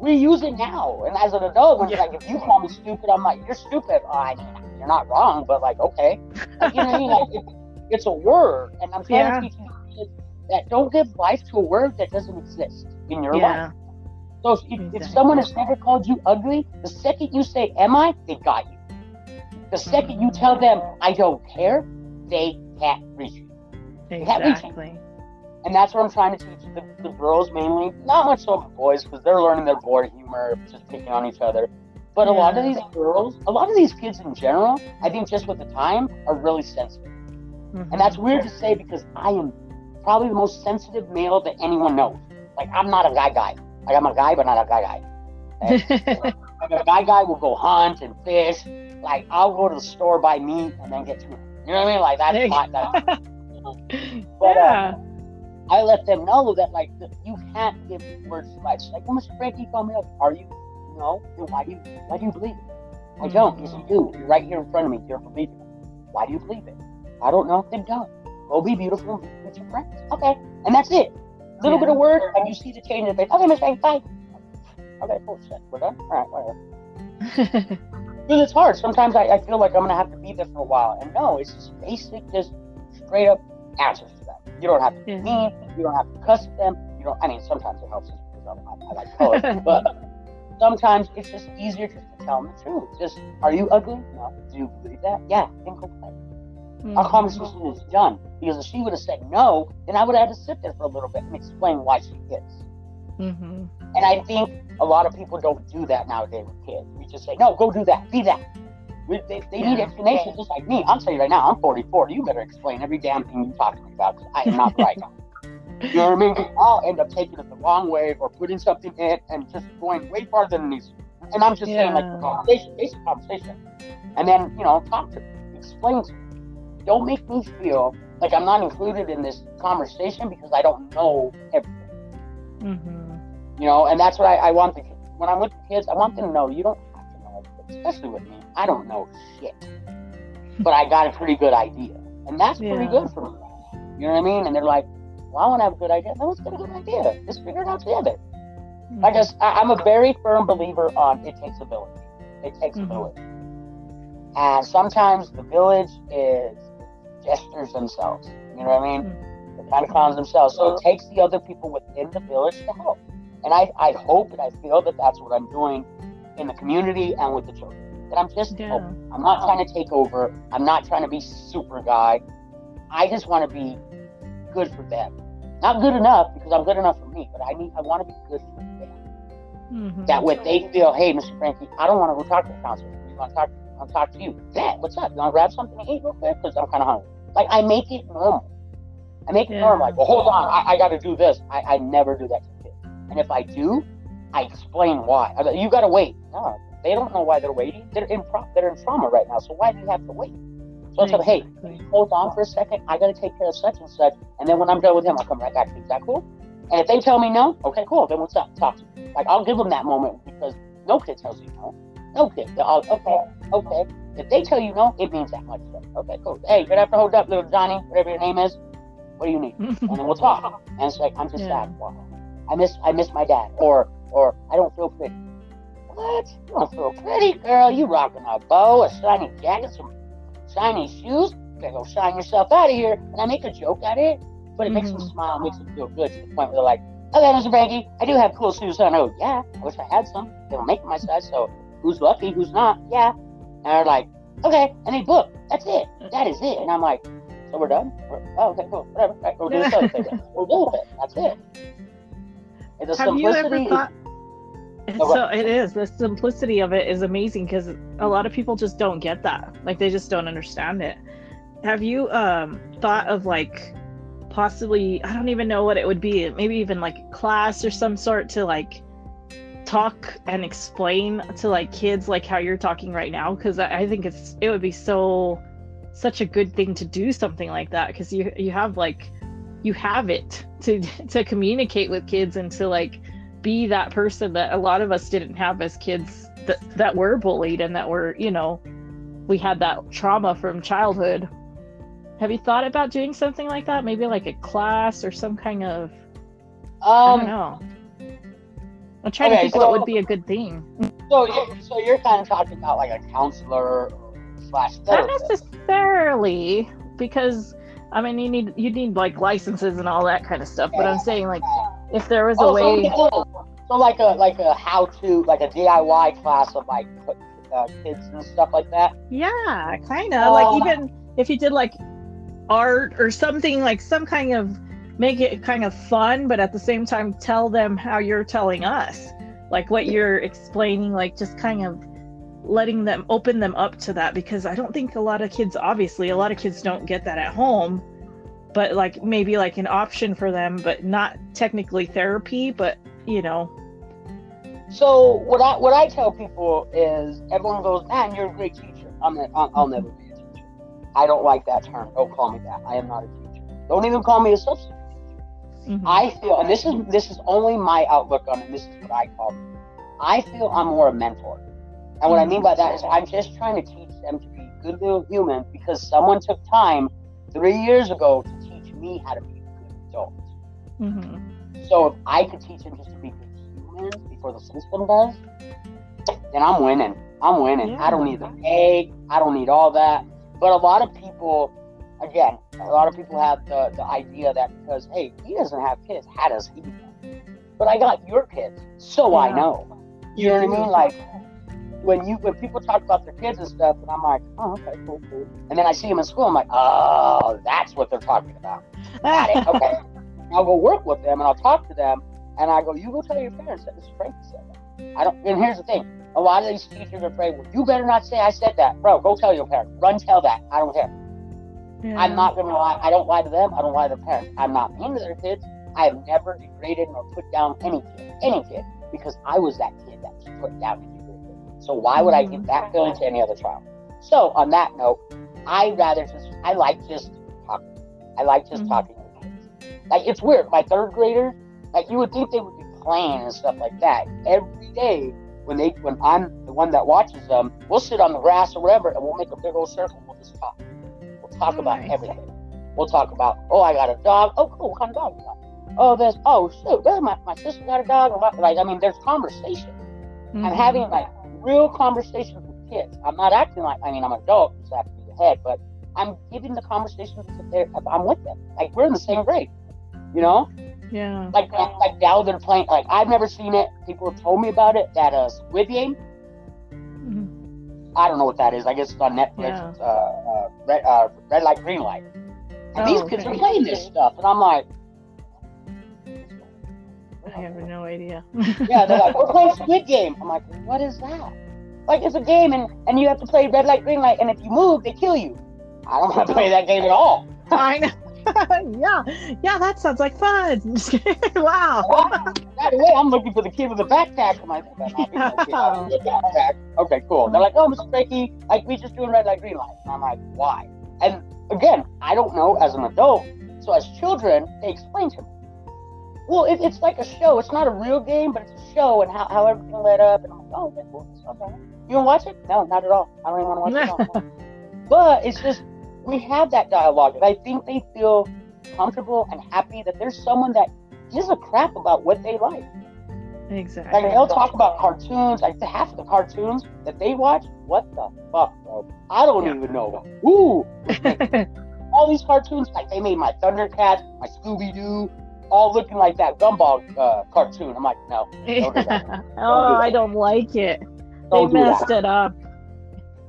we use it now. And as an adult, when Yeah. like if you call me stupid, I'm like, you're stupid. Oh, I mean, you're not wrong, but like, okay, like, you know what I mean? Like, it's a word, and I'm trying Yeah. to teach kids that don't give life to a word that doesn't exist in your life. Yeah. So if, if someone has never called you ugly, the second you say, "Am I?" they got you. The second you tell them, "I don't care," they can't reach you. Exactly. And that's what I'm trying to teach the, the girls mainly. Not much so the boys because they're learning their boy humor, just picking on each other. But a lot of these girls, a lot of these kids in general, I think just with the time, are really sensitive. Mhm. And that's weird to say because I am probably the most sensitive male that anyone knows. Like I'm not a guy guy. Like I'm a guy, but not a guy guy. [LAUGHS] Like a guy guy will go hunt and fish. Like I'll go to the store buy meat and then get to it. You know what I mean? Like that's you my that's, [LAUGHS] but, uh. I let them know that like that you can't give words to life. Like, well, Mr. Frankie called me up. Are you? No. Then why do you why do you believe it? I don't. Yes, you do. You're right here in front of me. You're believing. Why do you believe it? I don't know. Then don't. Go be beautiful with your friends. Okay. And that's it. Little Yeah. bit of word, and you see the change in the face. Okay, Mr. Frankie, bye. Okay, cool. Shit. We're done. All right, whatever. [LAUGHS] Because it's hard. Sometimes I, I feel like I'm gonna have to be there for a while. And no, it's just basic, just straight up answers to that. You don't have to be Yeah. mean. You don't have to cuss at them. You don't. I mean, sometimes it helps because I, I like color, [LAUGHS] but sometimes it's just easier just to tell them the truth. Just, are you ugly? No. Do you believe that? Yeah. Then go play. Our conversation is done. Because if she would have said no, then I would have had to sit there for a little bit and explain why she is. Mhm. And I think a lot of people don't do that nowadays with kids. We just say, no, go do that, be that. We, they they need Yeah. explanation just like me. I'm telling you right now, I'm 44. You better explain every damn thing you talk to me about because I am not right. [LAUGHS] You know what I mean? I'll end up taking it the wrong way or putting something in and just going way farther than these. And I'm just saying, like, the conversation, basic conversation. And then, you know, talk to me, explain to me. Don't make me feel like I'm not included in this conversation because I don't know everything. Mhm. You know, and that's what I, I want the kids. When I'm with the kids, I want them to know you don't have to know everything, especially with me. I don't know shit, but I got a pretty good idea, and that's pretty good for me. You know what I mean? And they're like, "Well, I want to have a good idea." No, let's get a good idea. Let's figure it out together. I just, I, I'm a very firm believer on it takes a village. It takes Mhm. a village, and sometimes the village is gestures themselves. You know what I mean? The kind of clowns themselves. So it takes the other people within the village to help. And I, I hope and I feel that that's what I'm doing in the community and with the children. That I'm just Yeah. helping. I'm not trying to take over. I'm not trying to be super guy. I just want to be good for them. Not good enough because I'm good enough for me, but I need I want to be good for them. Mhm. That way they feel, hey, Mr. Frankie, I don't want to go talk to the counselor. We want to talk. I want to talk to you. Dad, what's up? You want to grab something to eat real quick? Because I'm kind of hungry. Like I make it normal. I make it Yeah. normal. Like, well, hold on, I, I got to do this. I, I never do that to kids. And if I do, I explain why. I you got to wait. No, they don't know why they're waiting. They're in pro- they're in trauma right now. So why do you have to wait? So I tell them, hey, hold on for a second. I got to take care of such and such. And then when I'm done with him, I'll come right back to you. Is that cool? And if they tell me no, okay, cool. Then what's up? Talk to me. Like, I'll give them that moment because no kid tells you no. No kid. They're all, okay, okay. If they tell you no, it means that much. Okay, cool. Hey, you're to have to hold up, little Johnny, whatever your name is. What do you need? [LAUGHS] And then we'll talk. And it's like, I'm just Yeah. sad. Wow. I miss, I miss my dad. Or, or I don't feel pretty. What? You don't feel pretty, girl? You rocking a bow, a shiny jacket, some shiny shoes? You gotta go shine yourself out of here. And I make a joke at it, but it makes them Mhm. smile, makes them feel good to the point where they're like, okay, Mr. Frankie, I do have cool shoes on. Oh, yeah, I wish I had some. They don't make my size, so who's lucky, who's not? Yeah. And they're like, okay, and they book. That's it. That is it. And I'm like, so we're done? We're, oh, okay, cool. Whatever. Right, go do this other thing. We'll deal with it. That's it. And the Have you ever thought? Oh, so it is. The simplicity of it is amazing because a lot of people just don't get that. Like they just don't understand it. Have you um thought of like possibly I don't even know what it would be. Maybe even like class or some sort to like talk and explain to like kids like how you're talking right now because I, I think it's it would be so such a good thing to do something like that because you you have like you have it to [LAUGHS] to communicate with kids and to like be that person that a lot of us didn't have as kids that that were bullied and that were you know we had that trauma from childhood. Have you thought about doing something like that? Maybe like a class or some kind of i don't Um, know i'm trying to okay, think what would be a good thing so, you- so you're kind of talking about like a counselor slash not necessarily because i mean you need you need like licenses and all that kind of stuff but i'm saying like if there was a Oh, way so, oh, so like a like a how to like a DIY class of like uh, kids and stuff like that. Yeah, kind of. Um, like even if you did like art or something like some kind of make it kind of fun, but at the same time tell them how you're telling us, like what you're explaining, like just kind of letting them open them up to that because I don't think a lot of kids obviously a lot of kids don't get that at home but like maybe like an option for them but not technically therapy but you know So what I what I tell people is everyone goes, man, you're a great teacher. I'm a, I'll, never be a teacher. I don't like that term. Don't call me that. I am not a teacher. Don't even call me a substitute. Mhm. I feel, and this is this is only my outlook on it. This is what I call. It. I feel I'm more a mentor, and what I mean by that is I'm just trying to teach them to be good little humans because someone took time three years ago to teach me how to be a good adult. Mhm. So if I could teach them just to be good humans before the system does, then I'm winning. I'm winning. I don't need the pay. I don't need all that. But a lot of people, again, a lot of people have the, the idea that because hey, he doesn't have kids, how does he? know? But I got your kids, so I know. You know what I mean? Like when you when people talk about their kids and stuff, and I'm like, oh, okay, cool, cool. And then I see them in school, I'm like, oh, that's what they're talking about. Got it. [LAUGHS] Okay. I'll go work with them and I'll talk to them and I go, you go tell your parents that Mr. Frankie said that. I don't. And here's the thing: a lot of these teachers are afraid. Well, you better not say I said that, bro. Go tell your parents. Run, tell that. I don't care. Yeah. I'm not gonna lie. I don't lie to them. I don't lie to their parents. I'm not mean to their kids. I have never degraded nor put down any kid, any kid, because I was that kid that was put down and degraded. So why would I give that feeling to any other child? So on that note, I rather just I like just talking. I like just Mhm. talking to kids. Like it's weird. My third graders, like you would think they would be playing and stuff like that every day. When they when I'm the one that watches them, we'll sit on the grass or whatever, and we'll make a big old circle. and We'll just talk. Talk Oh, about nice. everything. We'll talk about, oh, I got a dog. Oh, cool. What kind of dog you got? Oh, this. Oh, shoot. Yeah, my, my sister got a dog. Like, I mean, there's conversation. I'm Mhm. having like real conversations with kids. I'm not acting like I mean I'm an adult, so I have to be the head, but I'm giving the conversations if, they're, I'm with them. Like we're in the same grade, you know. yeah. Like like now they're playing. Like I've never seen it. People have told me about it. That uh, Squid Game. I don't know what that is. I guess it's on Netflix. Yeah. Uh, uh, red, uh, red light, green light. And Oh, these kids are playing this stuff, and I'm like, I have no idea. yeah, they're like, we're playing [LAUGHS] Squid Game. I'm like, what is that? Like, it's a game, and, and you have to play red light, green light, and if you move, they kill you. I don't want to play that game at all. I know. [LAUGHS] [LAUGHS] yeah, yeah, that sounds like fun. [LAUGHS] Wow. By the way, I'm looking for the kid with the backpack. I'm like, "That might be no kid with a backpack." okay, cool. They're like, oh, Mr. Frankie, like, we just doing red light, green light. And I'm like, why? And again, I don't know as an adult. So as children, they explain to me. Well, it, it's like a show. It's not a real game, but it's a show, and how, how everything led up. And I'm like, oh, okay, cool. Okay. You want to watch it? No, not at all. I don't even want to watch it. all. [LAUGHS] but it's just we have that dialogue, and I think they feel comfortable and happy that there's someone that gives a crap about what they like. Exactly. Like they'll talk about cartoons. Like half of the cartoons that they watch, what the fuck, bro? I don't Yeah. even know. Ooh, [LAUGHS] all these cartoons, like they made my Thundercats, my Scooby Doo, all looking like that Gumball uh, cartoon. I'm like, no, do that. [LAUGHS] oh, I don't like it. They don't do messed that. it up.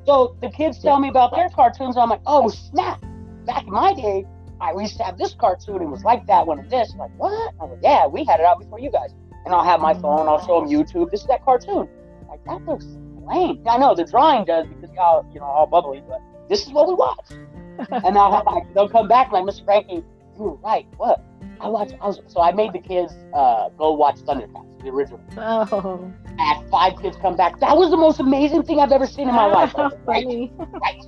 So the kids tell me about their cartoons. And I'm like, oh snap! Back in my day, I used to have this cartoon. It was like that one and this. I'm like, what? I'm like, yeah, we had it out before you guys. And I'll have my phone. I'll show them YouTube. This is that cartoon. Like that looks lame. I know the drawing does because y'all, you know, all bubbly, but this is what we watch. [LAUGHS] and I'll have like they'll come back like, Mr. Frankie, you were right. What? I watched. I was so I made the kids uh, go watch Thundercats, the original. Oh, I had five kids come back. That was the most amazing thing I've ever seen in my [LAUGHS] life. How Right? Right.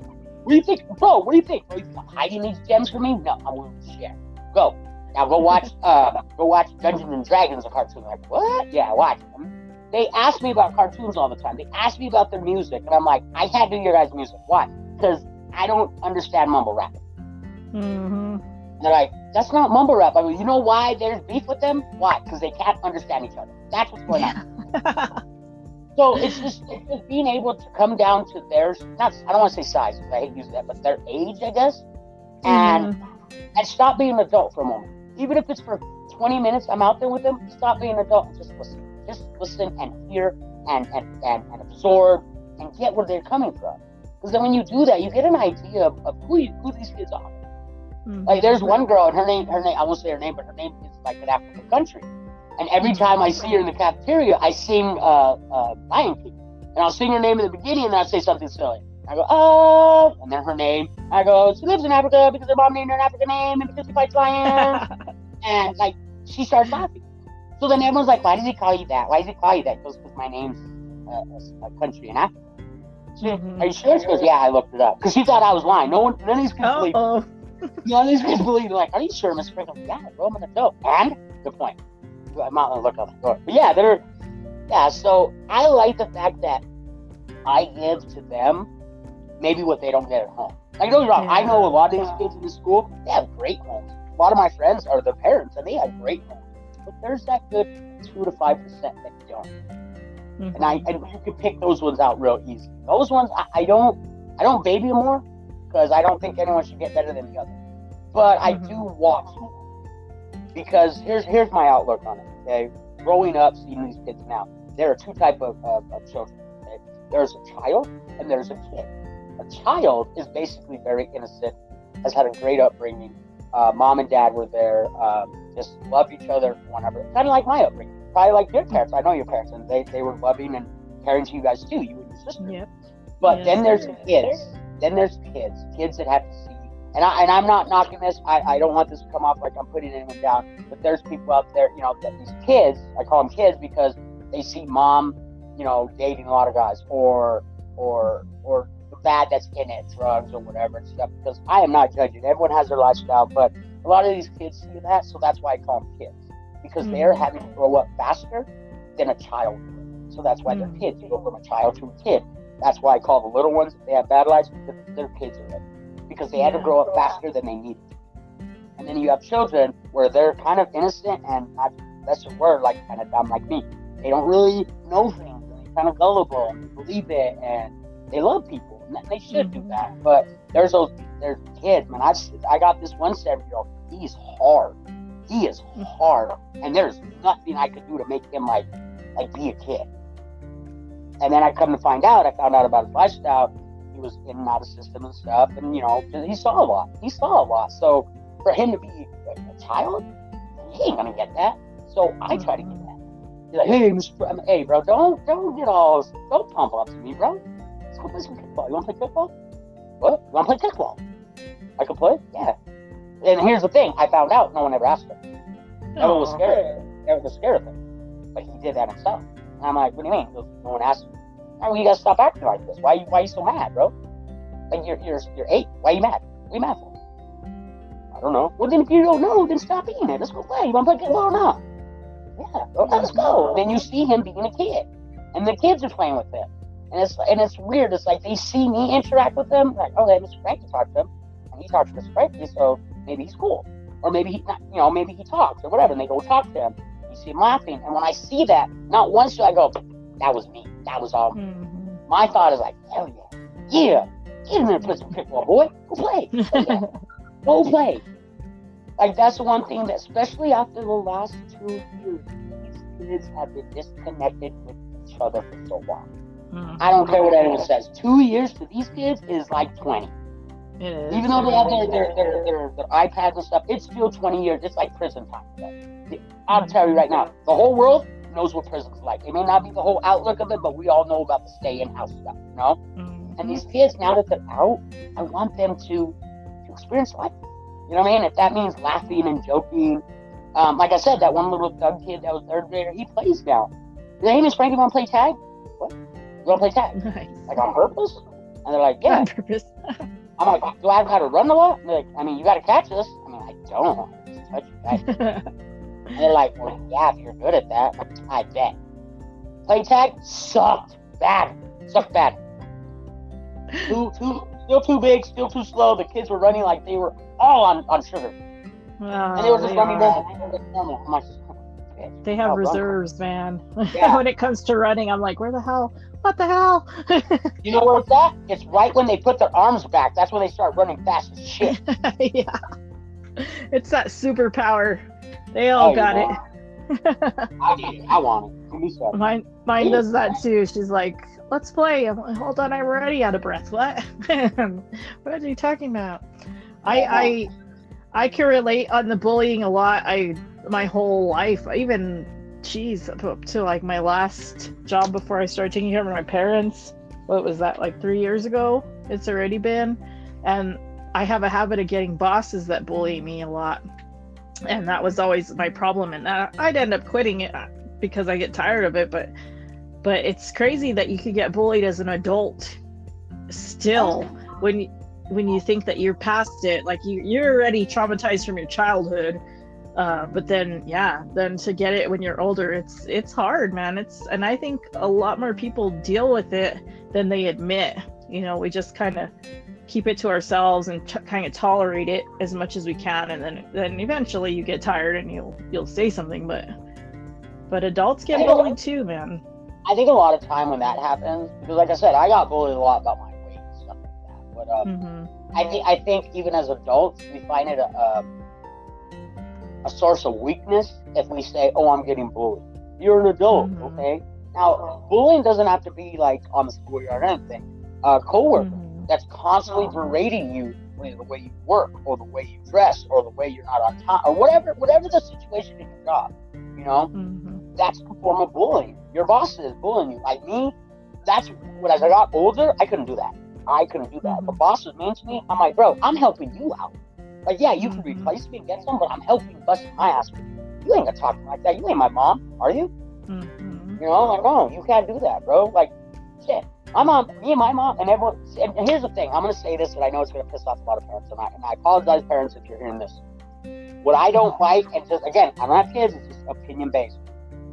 What do you think, bro? What do you think? Bro, you hiding these gems from me? No, I'm willing to share. Go now. Go watch. Uh, [LAUGHS] go watch Dungeons and Dragons, a cartoon. Like what? Yeah, watch them. They ask me about cartoons all the time. They ask me about their music, and I'm like, I can't do your guys' music. Why? Because I don't understand mumble rap. hmm And they're like, that's not mumble rap. I mean, you know why there's beef with them? Why? Because they can't understand each other. That's what's going on. [LAUGHS] So it's just, it's just being able to come down to their not I don't want to say size because I hate using that, but their age, I guess, and and stop being an adult for a moment. Even if it's for 20 minutes, I'm out there with them. Stop being an adult and just listen. Just listen and hear and and, and, and absorb and get where they're coming from. Because then when you do that, you get an idea of, of who you, who these kids are. Mhm. Like there's one girl and her name her name I won't say her name, but her name is like an African country. And every time I see her in the cafeteria, I sing uh, uh, Lion King. And I'll sing her name in the beginning and I'll say something silly. I go, oh, and then her name. I go, she lives in Africa because her mom named her an African name and because she fights lions. [LAUGHS] and like, she starts laughing. So then everyone's like, why does he call you that? Why does he call you that? Because my name's uh, a country in Africa. She, Mhm. Are you sure? She goes, yeah, I looked it up. Because she thought I was lying. No one, none of these kids believe None of these kids believe. Like, are you sure, Miss Sprinkle? Yeah, Roman I'm. And good point. I'm not gonna look on the door. But yeah, they're yeah. So I like the fact that I give to them maybe what they don't get at home. Like don't get wrong, I know a lot of these kids in the school. They have great homes. A lot of my friends are their parents, and they have great homes. But there's that good two to five percent that don't. Mhm. And I and you can pick those ones out real easy. Those ones I, I don't I don't baby them more because I don't think anyone should get better than the other. But I Mhm. do watch. Because here's here's my outlook on it. Okay, growing up, seeing these kids now, there are two type of, of, of children. Okay? There's a child and there's a kid. A child is basically very innocent, has had a great upbringing. Uh, mom and dad were there, um, just loved each other, whatever. Kind of like my upbringing, probably like your parents. I know your parents, and they, they were loving and caring to you guys too, you and your sister. Yep. But Yes, then there's kids. Then there's kids. Kids that have to see. And I and I'm not knocking this. I, I don't want this to come off like I'm putting anyone down. But there's people out there, you know, that these kids. I call them kids because they see mom, you know, dating a lot of guys, or or or the bad that's in it, drugs or whatever and stuff. Because I am not judging. Everyone has their lifestyle, but a lot of these kids see that, so that's why I call them kids because they're Mhm. having to grow up faster than a child. So that's why they're Mhm. kids. You go from a child to a kid. That's why I call the little ones, they have bad lives, they're, they're kids already. Because they had to grow up faster than they needed. And then you have children where they're kind of innocent and not, that's the word, like kind of dumb like me. They don't really know things. They're kind of gullible and believe it and they love people. And they should do that. Mm-hmm. But there's those, there's kids, man. I, I got this one seven year old. He's hard. He is hard. And there's nothing I could do to make him like, like be a kid. And then I come to find out, I found out about his lifestyle. He was in and out of system and stuff, and you know, he saw a lot. He saw a lot. So for him to be a, a child, he ain't gonna get that. So I try to get that. He's like, hey, Mr. I'm- hey, bro, don't don't get all don't pump up to me, bro. Let's go play some kickball. You wanna play kickball? What? You wanna play kickball? I can play? Yeah. And here's the thing, I found out no one ever asked him. Everyone was Aw. scared. Everyone was scared of him. But he did that himself. And I'm like, what do you mean? No one asked me. Oh, you gotta stop acting like this. Why why you so mad, bro? Like you're you're you're eight. Why you mad? What you mad for? I don't know. Well then if you don't know, then stop being it. Let's go play. You wanna play kickball or not? Yeah, okay, let's go. Then you see him being a kid. And the kids are playing with him. And it's and it's weird. It's like they see me interact with them, like, oh, okay, Mr. Frankie talked to him, and he talks to Mr. Frankie, so maybe he's cool. Or maybe he not, you know, maybe he talks or whatever, and they go talk to him. You see him laughing. And when I see that, not once do I go, that was me. That was all me. Mhm. My thought is like, hell yeah. Yeah. Get in there and play some kickball, boy. Go play. [LAUGHS] Go play. Like that's one thing that, especially after the last two years, these kids have been disconnected with each other for so long. Mhm. I don't care what anyone says. Two years to these kids is like twenty. Is. Even though they have their their, their, their, their iPads and stuff, it's still twenty years. It's like prison time. I'll tell you right now, the whole world knows what prison's like. It may not be the whole outlook of it, but we all know about the stay in house stuff, you know? Mhm. And these kids, now that they're out, I want them to, to experience life. You know what I mean? If that means laughing and joking. Um, like I said, that one little thug kid that was third grader, he plays now. Hey, Miss Frankie, want to play tag? What? You want to play tag? [LAUGHS] Nice. Like on purpose? And they're like, yeah. On purpose. [LAUGHS] I'm like, do I have how to run a lot? And they're like, I mean, you got to catch this. I mean, I don't. Touch you guys. [LAUGHS] And they're like, well, yeah, if you're good at that, I bet. Play tag sucked bad, sucked bad. Too, [LAUGHS] too, still too big, still too slow. The kids were running like they were all on, on sugar, and they were Oh, just they running like, They have I'll reserves, man. Yeah. [LAUGHS] when it comes to running, I'm like, where the hell? What the hell? You know where it's at? It's right when they put their arms back. That's when they start running fast as shit. [LAUGHS] yeah. It's that superpower. They all Oh, got it. I need it. I want it. Give me some. [LAUGHS] Mine, mine does that too. She's like, "Let's play." I'm like, "Hold on, I'm already out of breath." [LAUGHS] What? what are you talking about? I, I, I can relate on the bullying a lot. I, my whole life, even, geez, up up to like my last job before I started taking care of my parents. What was that? Like three years ago? It's already been, and I have a habit of getting bosses that bully me a lot, and that was always my problem. And uh, I'd end up quitting it because I get tired of it. But but it's crazy that you could get bullied as an adult still when you, when you think that you're past it. Like you you're already traumatized from your childhood. Uh, but then yeah, then to get it when you're older, it's it's hard, man. It's and I think a lot more people deal with it than they admit. You know, we just kind of keep it to ourselves and t- kind of tolerate it as much as we can, and then then eventually you get tired and you'll you'll say something. But but adults get bullied too, man. I think a lot of time when that happens, because like I said, I got bullied a lot about my weight and stuff like that. But um, hmm I think I think even as adults, we find it a, a a source of weakness if we say, "Oh, I'm getting bullied." You're an adult, Mhm. okay? Now, bullying doesn't have to be like on the schoolyard or anything. A coworker Mhm. That's constantly berating you the way you work, or the way you dress, or the way you're not on time, or whatever, whatever the situation in your job, you know, Mhm. that's a form of bullying. Your boss is bullying you. Like me, that's when as I got older, I couldn't do that. I couldn't do that. The boss was mean to me. I'm like, bro, I'm helping you out. Like, yeah, you can Mhm. replace me and get some, but I'm helping bust my ass. You ain't gonna talk to me like that. You ain't my mom, are you? Mhm. You know, I'm like, no, you can't do that, bro. Like, shit. My mom, me and my mom, and everyone. And, here's the thing. I'm gonna say this, and I know it's gonna piss off a lot of parents, and I, and I apologize, parents, if you're hearing this. What I don't like, and just again, I'm not kids. It's just opinion based.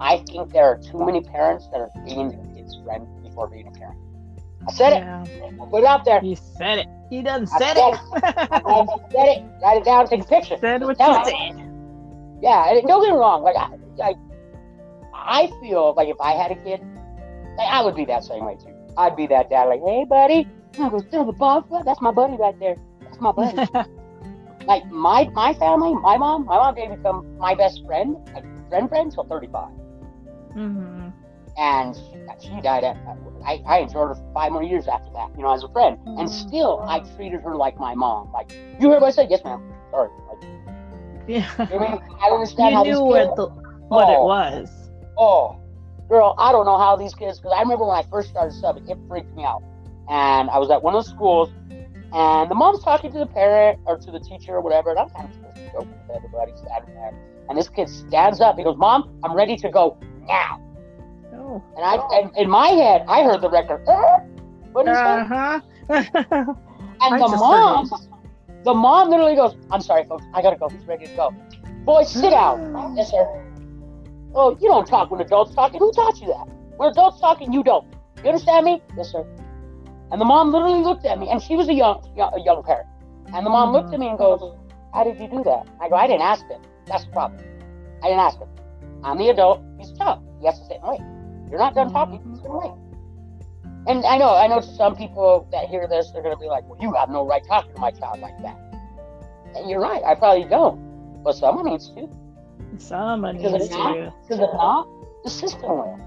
I think there are too many parents that are being their kid's friend before being a parent. I said Yeah. it. I put it out there. He said it. He I said said it. I said it. Write it down. Take a picture. said what you said. Yeah, and don't get me wrong. Like, I, like, I feel like if I had a kid, like, I would be that same way too. I'd be that dad, like, hey, buddy, I'm gonna go steal the ball. That's my buddy right there. That's my buddy. [LAUGHS] like my my family, my mom, my mom didn't become my best friend, like friend friend, until 35, hmm and she died at. I, I enjoyed her five more years after that, you know, as a friend, and Mhm. still I treated her like my mom. Like, you heard what I said? Yes, ma'am. Sorry. Like, Yeah. you know I mean? I understand how You these knew what the what it Oh. was. Oh, girl, I don't know how these kids. Because I remember when I first started subbing, it freaked me out. And I was at one of the schools, and the mom's talking to the parent or to the teacher or whatever, and I'm kind of supposed to joke with everybody standing there. And this kid stands up. He goes, "Mom, I'm ready to go now." Oh. And I, and in my head, I heard the record. "Uh, What did? Uh huh. [LAUGHS] And the mom, the mom literally goes, "I'm sorry, folks. I gotta go. He's ready to go." Boy, sit down. [SIGHS] Yes, sir. Oh, you don't talk when adults talking. Who taught you that? When adults talking, you don't. You understand me? Yes, sir. And the mom literally looked at me, and she was a young, young, a young parent. And the mom looked at me and goes, "How did you do that?" I go, "I didn't ask him. That's the problem. I didn't ask him. I'm the adult. He's tough. He has to sit and wait. You're not done talking. He's gonna wait." And I know, I know, some people that hear this, they're gonna be like, "Well, you have no right talking to my child like that." And you're right. I probably don't, but someone needs to. Someone Because needs not, to. because if not, the system will.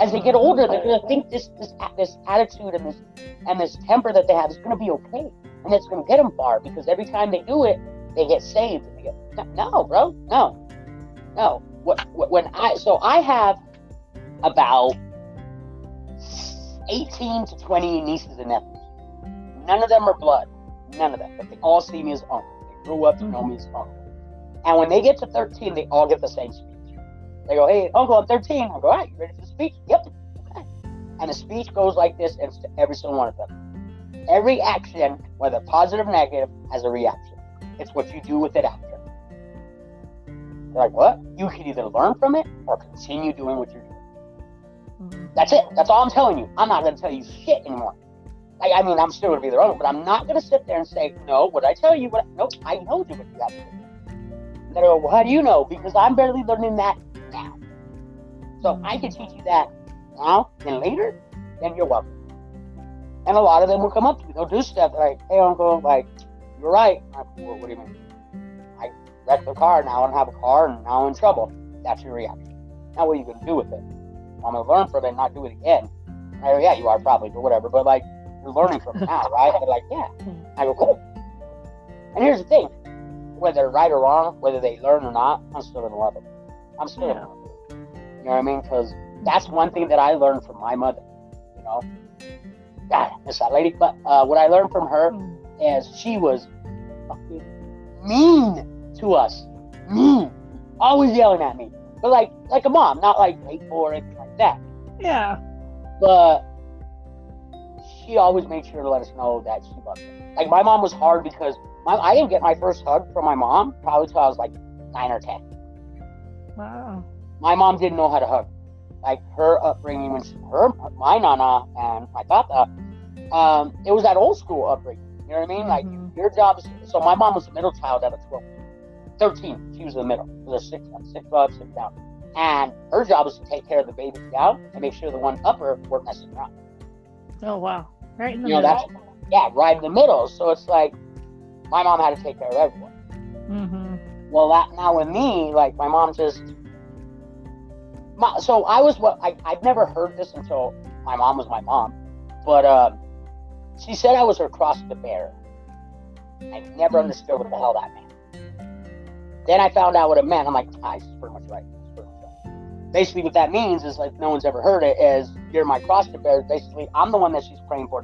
As they get older, they're gonna think this this this attitude and this and this temper that they have is gonna be okay, and it's gonna get them far. Because every time they do it, they get saved. And they get, no, bro, no, no. When I so I have about eighteen to twenty nieces and nephews. None of them are blood, none of them, but they all see me as uncle. They grew up to know mm-hmm. me as uncle. And when they get to thirteen, they all get the same speech. They go, hey, uncle, I'm 13. I go, all right, you ready for the speech? Yep. Okay. And the speech goes like this, and to every single one of them. Every action, whether positive or negative, has a reaction. It's what you do with it after. They're like, what? You can either learn from it or continue doing what you're doing. Mhm. That's it. That's all I'm telling you. I'm not going to tell you shit anymore. I, I mean, I'm still going to be their own, but I'm not going to sit there and say, no, what I tell you? What? Nope, I know you what you have to do. And well, how do you know? Because I'm barely learning that now. So I can teach you that now and later, then you're welcome. And a lot of them will come up to me. They'll do stuff like, hey, uncle, like, you're right. I'm like, what do you mean? I wrecked the car. Now I don't have a car, and now I'm in trouble. That's your reaction. Now what are you going to do with it? I'm going to learn from it and not do it again. I go, yeah, you are probably, but whatever. But like, you're learning from it now, right? They're like, yeah. I go, cool. And here's the thing whether right or wrong, whether they learn or not, I'm still to love them. I'm still going to love them. You know what I mean? Because that's one thing that I learned from my mother. You know? God, miss that lady. But uh, what I learned from her is she was fucking mean to us. Mean. Always yelling at me. But like like a mom, not like hateful or anything like that. Yeah. But she always made sure to let us know that she loved us. Like my mom was hard because my, I didn't get my first hug from my mom probably till I was like nine or ten. Wow. My mom didn't know how to hug. Like her upbringing when she, her my nana and my tata, um, it was that old school upbringing. You know what I mean? Like Mhm. your job is so my mom was the middle child out of 12 13 she was in the middle so there's six six up six down and her job was to take care of the babies down and make sure the one upper weren't messing around Oh wow. Right in the you know middle. that's yeah right in the middle so it's like my mom had to take care of everyone. Mm-hmm. well that now with me like my mom just my, so i was what I, i'd never heard this until my mom was my mom but um, she said i was her cross to bear. I never understood what the hell that meant. Then i found out what it meant. I'm like ah, she's pretty much right. Pretty much right. basically what that means is like no one's ever heard it is you're my cross to bear. Basically i'm the one that she's praying for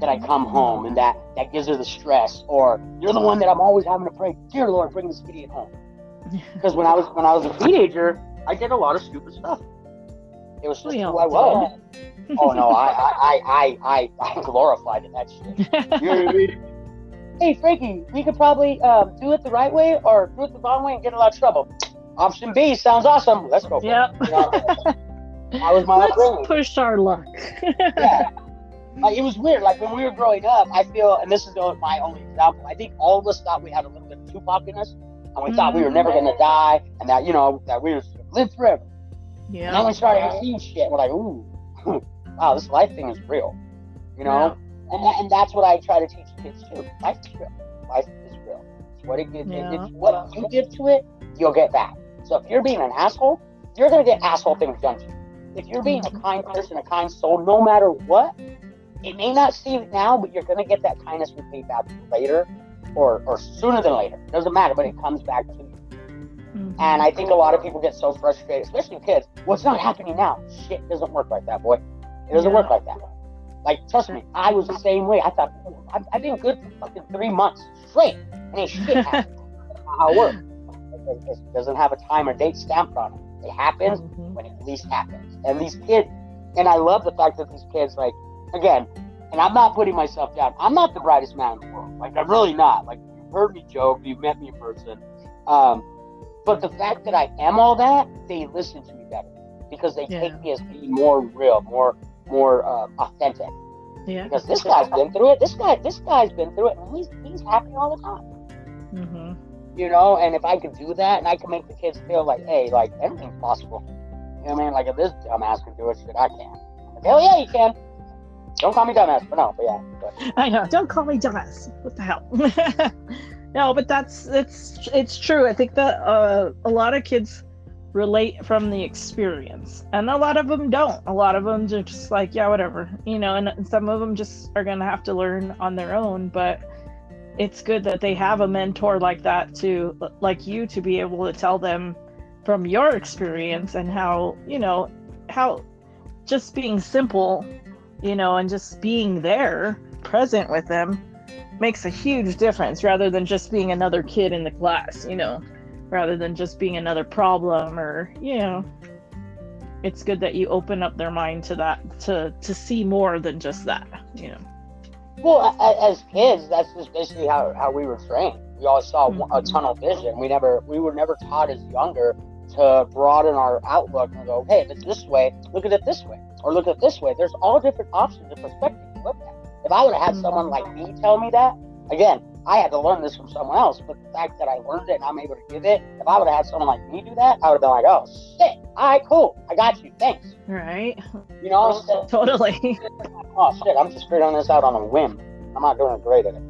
that I come home and that that gives her the stress, or you're the one that I'm always having to pray, dear Lord, bring this idiot home. [LAUGHS] Because when I was when I was a teenager, I did a lot of stupid stuff. It was just We who I was. oh no, I I I I I, I glorified in that shit. [LAUGHS] You know what I mean? Hey Frankie, we could probably um, do it the right way or do it the wrong way and get in a lot of trouble. Option B sounds awesome. Let's go. For Yep. You know, that was my Let's upbringing. push our luck. yeah. [LAUGHS] Like, it was weird. Like when we were growing up, I feel, and this is my only example. I think all of us thought we had a little bit of Tupac in us, and we thought we were never gonna die, and that you know that we were live forever. Yeah. And then yeah. we started seeing shit. We're like, ooh, [LAUGHS] wow, this life thing is real. You know, and that, and that's what I try to teach kids too. Life is real. Life is real. It's what it gives. Yeah. It's what you give to it, you'll get back. So if you're being an asshole, you're gonna get asshole things done to you. If you're being a mm-hmm. kind person, a kind soul, no matter what, it may not seem it now, but you're gonna get that kindness repaid back later, or or sooner than later. Doesn't matter, but it comes back to you. Mhm. And I think a lot of people get so frustrated, especially kids. What's not happening now? Shit doesn't work like that, boy. It doesn't Yeah. work like that. Like, trust me, I was the same way. I thought, "Oh, I've, I've been good for fucking three months straight, and ain't shit [LAUGHS] happened. How it works. It, it doesn't have a time or date stamped on it. It happens Mhm. when it least happens. And these kids, and I love the fact that these kids, like, again, and I'm not putting myself down. I'm not the brightest man in the world. Like, I'm really not. Like, you've heard me joke, you've met me in person. Um, but the fact that I am all that, they listen to me better because they Yeah. take me as being more real, more more uh, authentic. Yeah. Because this guy's been through it. This guy, this guy's been through it, and he's he's happy all the time. Mm-hmm. You know, and if I could do that, and I can make the kids feel like, hey, like anything's possible. You know what I mean? Like if this dumbass can do it, shit, I can. Like, Hell yeah, you can. Don't call me dumbass, but no, but yeah. But, I know. Don't call me dumbass. What the hell? [LAUGHS] no, but that's it's it's true. I think that uh, a lot of kids relate from the experience, and a lot of them don't. A lot of them are just like, yeah, whatever, you know. And, and some of them just are gonna have to learn on their own. But it's good that they have a mentor like that to, like you, to be able to tell them from your experience and how you know how just being simple you know, and just being there, present with them, makes a huge difference rather than just being another kid in the class, you know. rather than just being another problem or you know. It's good that you open up their mind to that to to see more than just that you know. Well as kids that's just basically how, how we were trained. We always saw mm-hmm. a tunnel vision. We never we were never taught as younger to broaden our outlook and go hey if it's this way. Look at it this way or look at it this way there's all different options and perspectives to look at if i would have had someone like me tell me that again I had to learn this from someone else, but the fact that I learned it and I'm able to give it, if I would have had someone like me do that, I would have been like, oh, shit, all right, cool, I got you, thanks. Right. You know? [LAUGHS] So, totally. [LAUGHS] oh, shit, I'm just figuring this out on a whim. I'm not doing great at it.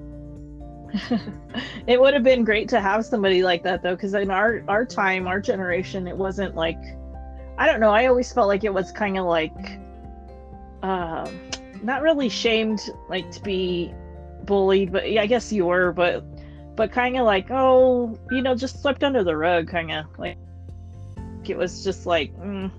[LAUGHS] it would have been great to have somebody like that though because in our our time our generation it wasn't like i don't know i always felt like it was kind of like um not really shamed like to be bullied, but yeah, I guess you were, but but kind of like, oh, you know, just swept under the rug, kind of like it was just like, mm,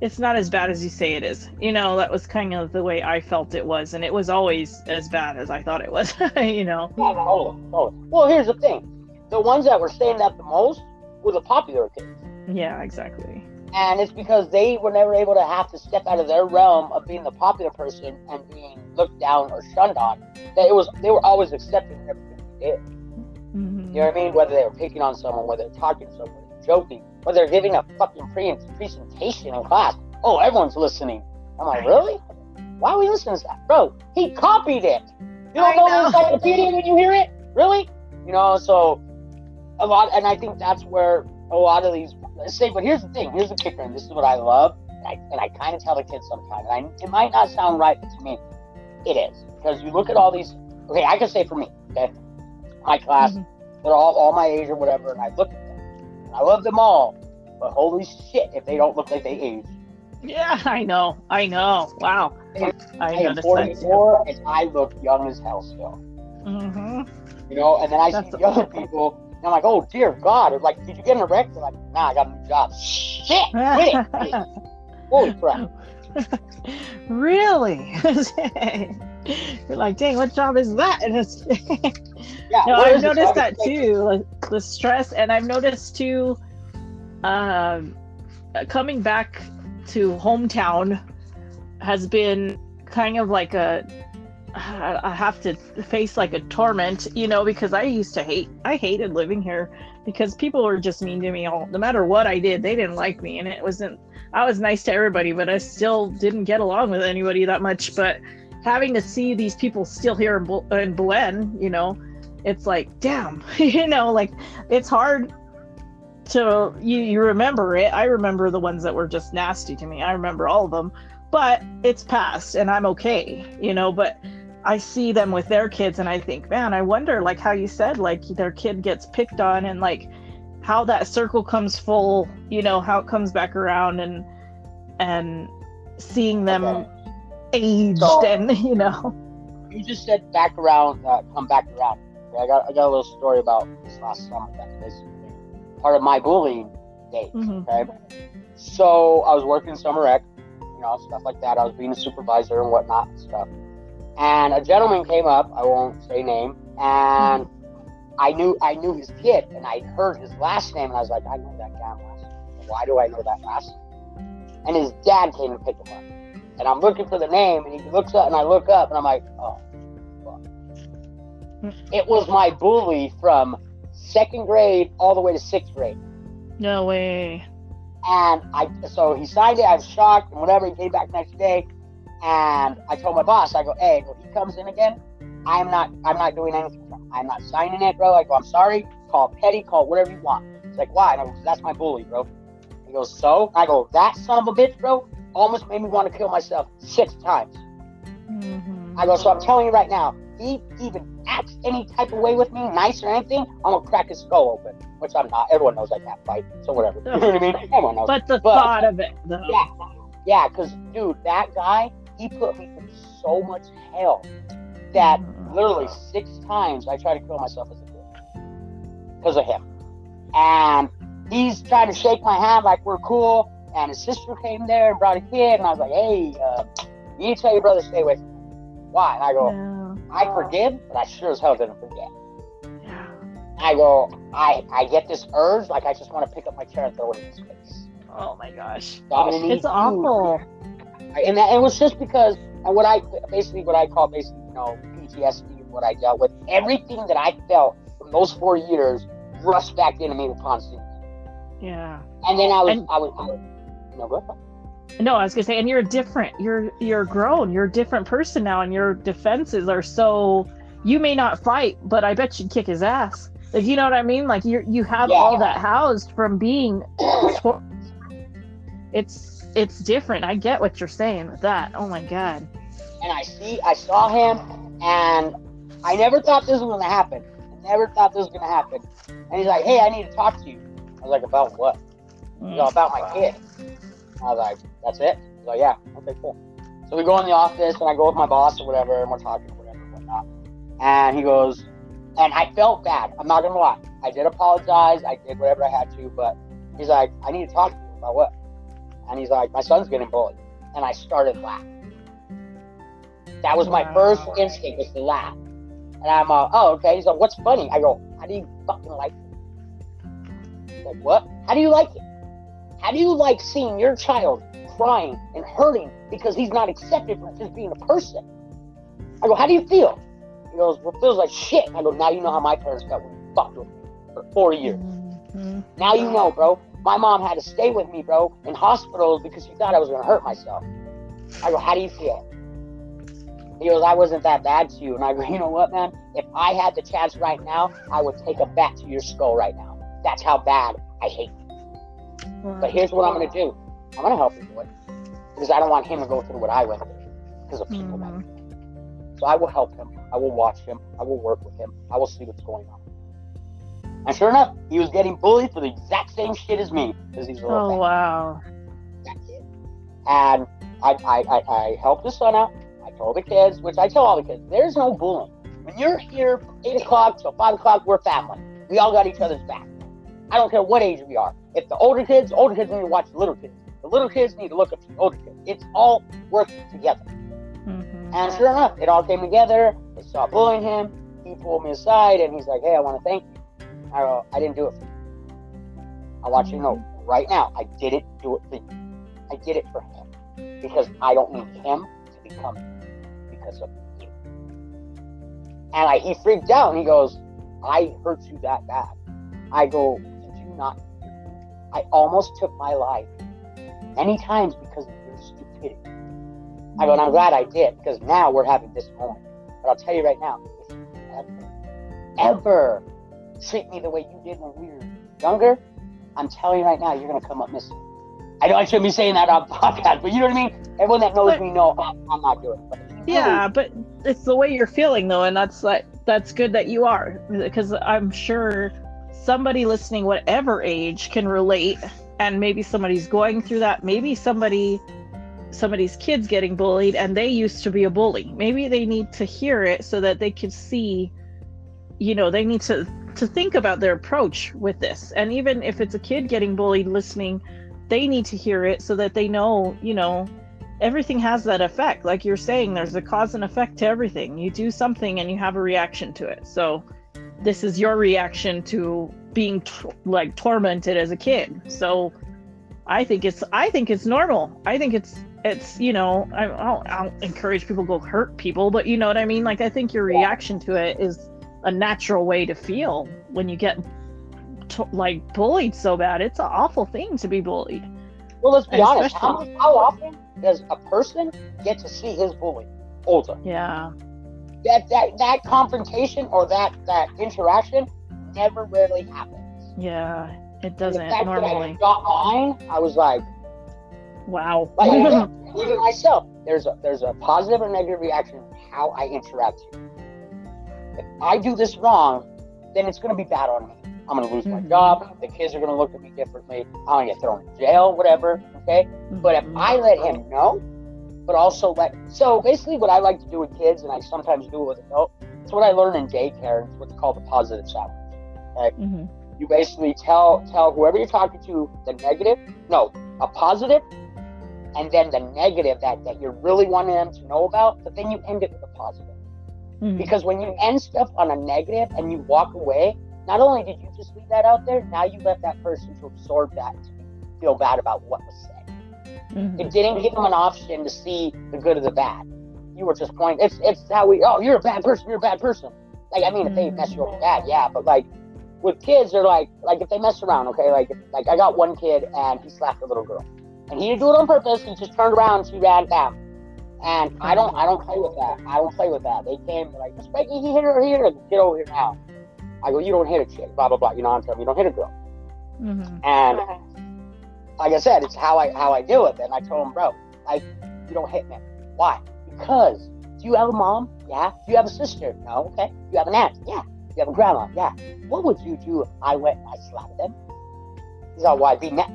it's not as bad as you say it is. You know, that was kind of the way I felt it was, and it was always as bad as I thought it was. [LAUGHS] you know. Oh, oh. Well, here's the thing: the ones that were saying that the most were the popular kids. Yeah, exactly and it's because they were never able to have to step out of their realm of being the popular person and being looked down or shunned on. That it was they were always accepted in everything they did. Mm-hmm. You know what I mean? Whether they were picking on someone, whether they're talking to someone, joking, whether they're giving a fucking pre- presentation in class. Oh, everyone's listening. I'm like, really? Why are we listening to that, bro? He copied it. You don't know, know the encyclopedia when you hear it, really? You know, so a lot, and I think that's where a lot of these say, but here's the thing. Here's the kicker, and this is what I love, and I, and I kind of tell the kids sometimes. And I, it might not sound right, but to me, it is because you look at all these. Okay, I can say for me, okay, my class, mm-hmm. they're all all my age or whatever, and I look at them, and I love them all, but holy shit, if they don't look like they age. Yeah, I know, I know. Wow, I, I am 44, and I look young as hell still. Mm-hmm. You know, and then I That's see the other people and I'm like, oh dear God. Like, did you get in a wreck? They're like, nah, I got a new job. Shit, quit it. [LAUGHS] Holy crap. [LAUGHS] really? [LAUGHS] You're like, dang, what job is that? And it's yeah, no, I've noticed that too, like, the stress, and I've noticed too, um, coming back to hometown has been kind of like a I have to face like a torment, you know, because I used to hate, I hated living here because people were just mean to me all, no matter what I did, they didn't like me. And it wasn't, I was nice to everybody, but I still didn't get along with anybody that much. But having to see these people still here in, Belen, you know, it's like, damn, [LAUGHS] you know, like it's hard to, you, you remember it. I remember the ones that were just nasty to me. I remember all of them, but it's past and I'm okay, you know, but I see them with their kids and I think, man, I wonder, like how you said, like their kid gets picked on and like how that circle comes full, you know, how it comes back around and and seeing them okay. aged so, and [LAUGHS] you know. You just said back around, uh, come back around. I got I got a little story about this last summer. that was part of my bullying days. Mm-hmm. Okay, so I was working summer rec, you know, stuff like that. I was being a supervisor and whatnot and stuff and a gentleman came up. I won't say name, and I knew I knew his kid, and I heard his last name, and I was like, I know that damn last name. Why do I know that last name? And his dad came to pick him up, and I'm looking for the name, and he looks up, and I look up, and I'm like, oh, fuck. It was my bully from second grade all the way to sixth grade. No way. And I, so he signed it. I was shocked and whatever. He came back next day. And I told my boss, I go, hey, if he comes in again, I'm not, I'm not doing anything. I'm not signing it, bro. I go, I'm sorry. Call petty, call whatever you want. He's like, why? Go, that's my bully, bro. He goes, so? I go, that son of a bitch, bro, almost made me want to kill myself six times. Mm-hmm. I go, so I'm telling you right now, he even acts any type of way with me, nice or anything, I'm gonna crack his skull open. Which I'm not. Everyone knows I can't fight, so whatever. [LAUGHS] you know what I mean? Everyone knows. But the but, thought of it, though. Yeah, yeah, because dude, that guy, he put me through so much hell that literally six times I tried to kill myself as a kid because of him. And he's trying to shake my hand like we're cool. And his sister came there and brought a kid, and I was like, "Hey, uh, you need to tell your brother to stay with me." Why? And I go, no. "I forgive, but I sure as hell didn't forget." I go, I, I get this urge, like I just want to pick up my chair and throw it in his face. Oh my gosh. Dominique, It's awful. And that it was just because and what I basically what I call basically you know PTSD and what I dealt with everything that I felt from those four years rushed back into me seeing it. Yeah. and then I was And- I was, I was you know, go. No, I was gonna say, and you're different. You're you're grown. You're a different person now, and your defenses are so. You may not fight, but I bet you'd kick his ass. Like you know what I mean? Like you you have Yeah. all that housed from being. [CLEARS THROAT] It's it's different. I get what you're saying with that. Oh my god. and I see I saw him and I never thought this was gonna happen. I never thought this was gonna happen. And he's like, Hey, I need to talk to you. I was like, About what? He's like, about my kid. I was like, That's it? He's like, Yeah, okay, cool. So we go in the office and I go with my boss or whatever and we're talking or whatever, whatnot. And he goes and I felt bad. I'm not gonna lie. I did apologize, I did whatever I had to, but he's like, I need to talk to you about what? And he's like, My son's getting bullied. And I started laughing. That was my Wow. first instinct was to laugh. And I'm uh, oh okay. He's like, what's funny? I go, how do you fucking like it? He's like, what? How do you like it? How do you like seeing your child crying and hurting because he's not accepted for just being a person? I go, how do you feel? He goes, well, it feels like shit. I go, now you know how my parents got fucked with me for four years. Mhm. Now you know, bro. My mom had to stay with me, bro, in hospitals because she thought I was gonna hurt myself. I go, how do you feel? He goes, I wasn't that bad to you. And I go, [LAUGHS] you know what, man? If I had the chance right now, I would take a bat to your skull right now. That's how bad I hate you. But here's what I'm gonna do. I'm gonna help him boy. Because I don't want him to go through what I went through. Because of people like Mhm. So I will help him. I will watch him. I will work with him. I will see what's going on. And sure enough, he was getting bullied for the exact same shit as me. Because he's a little Oh wow. And I, I, I, I helped the son out. I told the kids, which I tell all the kids, there's no bullying. When you're here from 8 o'clock till 5 o'clock, we're family. We all got each other's back. I don't care what age we are. If the older kids, older kids need to watch the little kids. The little kids need to look up to the older kids. It's all working together. Mhm. And sure enough, it all came together. They stopped bullying him. He pulled me aside and he's like, hey, I want to thank you. I I didn't do it for you. I want you to know right now, I didn't do it for you. I did it for him because I don't need him to become because of you. And I, he freaked out and he goes, I hurt you that bad. I go, did you not? I almost took my life many times because of your stupidity. I go, and I'm glad I did because now we're having this moment. But I'll tell you right now, if you ever, ever treat me the way you did when we were younger, I'm telling you right now, you're gonna come up missing. I know I shouldn't be saying that on [LAUGHS] podcast, but you know what I mean. Everyone that knows But- me know I'm, not doing it. But Yeah, but it's the way you're feeling though, and that's like that's good that you are because I'm sure somebody listening, whatever age, can relate, and maybe somebody's going through that. Maybe somebody, somebody's kids getting bullied, and they used to be a bully. Maybe they need to hear it so that they can see, you know, they need to to think about their approach with this. And even if it's a kid getting bullied, listening, they need to hear it so that they know, you know, everything has that effect. Like you're saying there's a cause and effect to everything. You do something and you have a reaction to it. So this is your reaction to being t- like tormented as a kid. So i think it's i think it's normal. I think it's it's you know i I don't, I don't encourage people to go hurt people but you know what i mean? Like i think your reaction to it is a natural way to feel when you get t- like bullied so bad it's an awful thing to be bullied Well, let's be honest. How, how often does a person get to see his bully older? yeah That that that confrontation or that that interaction never rarely happens. yeah it doesn't the fact that I normally got mine, I was like, wow like [LAUGHS] even, myself. There's a there's a positive or negative reaction how I interact. If I do this wrong, then it's gonna be bad on me. I'm gonna lose my Mhm. job. The kids are gonna look at me differently. I'm gonna get thrown in jail, whatever. Okay. But if. I let him know, but also let so basically what I like to do with kids, and I sometimes do it with adults, it's what I learned in daycare. It's what's called the positive challenge. Mhm. You basically tell tell whoever you're talking to the negative, no, a positive, and then the negative that that you're really wanting them to know about. But then you end it with a positive. Mhm. Because when you end stuff on a negative and you walk away, not only did you just leave that out there, now you left that person to absorb that, to feel bad about what was said. Mhm. It didn't give them an option to see the good or the bad. You were just pointing. It's it's how we. Oh, you're a bad person. You're a bad person. Like I mean, if they mess you up bad, yeah. But like with kids, they're like like if they mess around, okay. Like like I got one kid and he slapped a little girl, and he didn't do it on purpose. He just turned around and she ran down. And I don't I don't play with that. I don't play with that. They came they're like, Miss he hit her here. And get over here now. I go, you don't hit a chick. Blah blah blah. You know what I'm saying? You don't hit a girl. Mhm. And like I said, it's how I how I deal with it. And I told him, bro, like you don't hit me. Why? Because do you have a mom? Yeah. Do you have a sister? No. Okay. Do you have an aunt? Yeah. Do you have a grandma? Yeah. What would you do if I went and I slapped them? He's all, why? Be mad.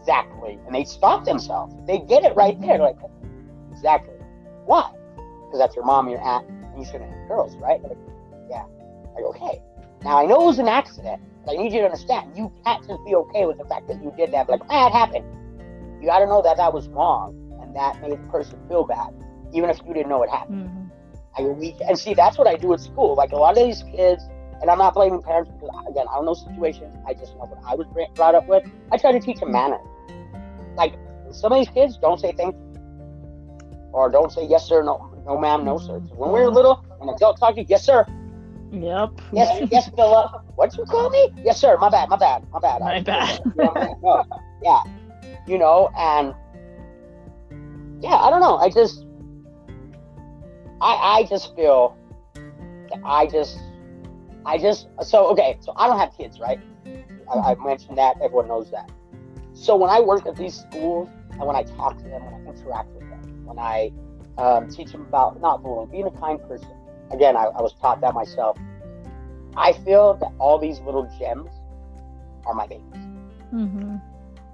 Exactly. And they stop themselves. They get it right there. They're like, exactly. Why? Because that's your mom, your aunt, and you shouldn't hit girls, right? Like, yeah. Like, okay. Now I know it was an accident, but I need you to understand. You can't just be okay with the fact that you did that. Like, ah, it happened. You got to know that that was wrong, and that made the person feel bad, even if you didn't know it happened. Mhm. I we, and see, that's what I do at school. Like a lot of these kids, and I'm not blaming parents because again, I don't know situations. I just know what I was brought up with. I try to teach them manners. Like some of these kids don't say thank you, or don't say yes sir, no, no ma'am, no sir. When we were little, an adult talk to you, yes sir, Yep. yes, [LAUGHS] yes, Philip. What'd you call me? Yes sir. My bad, my bad, my bad. My bad. You know what I mean? No, yeah, you know, and yeah, I don't know. I just, I, I just feel, I just, I just. So okay, so I don't have kids, right? I, I mm-hmm. mentioned that. Everyone knows that. So when I work at these schools and when I talk to them, when I interact with them, when I um, teach them about not bullying, being a kind person. Again, I, I was taught that myself. I feel that all these little gems are my babies. Mhm.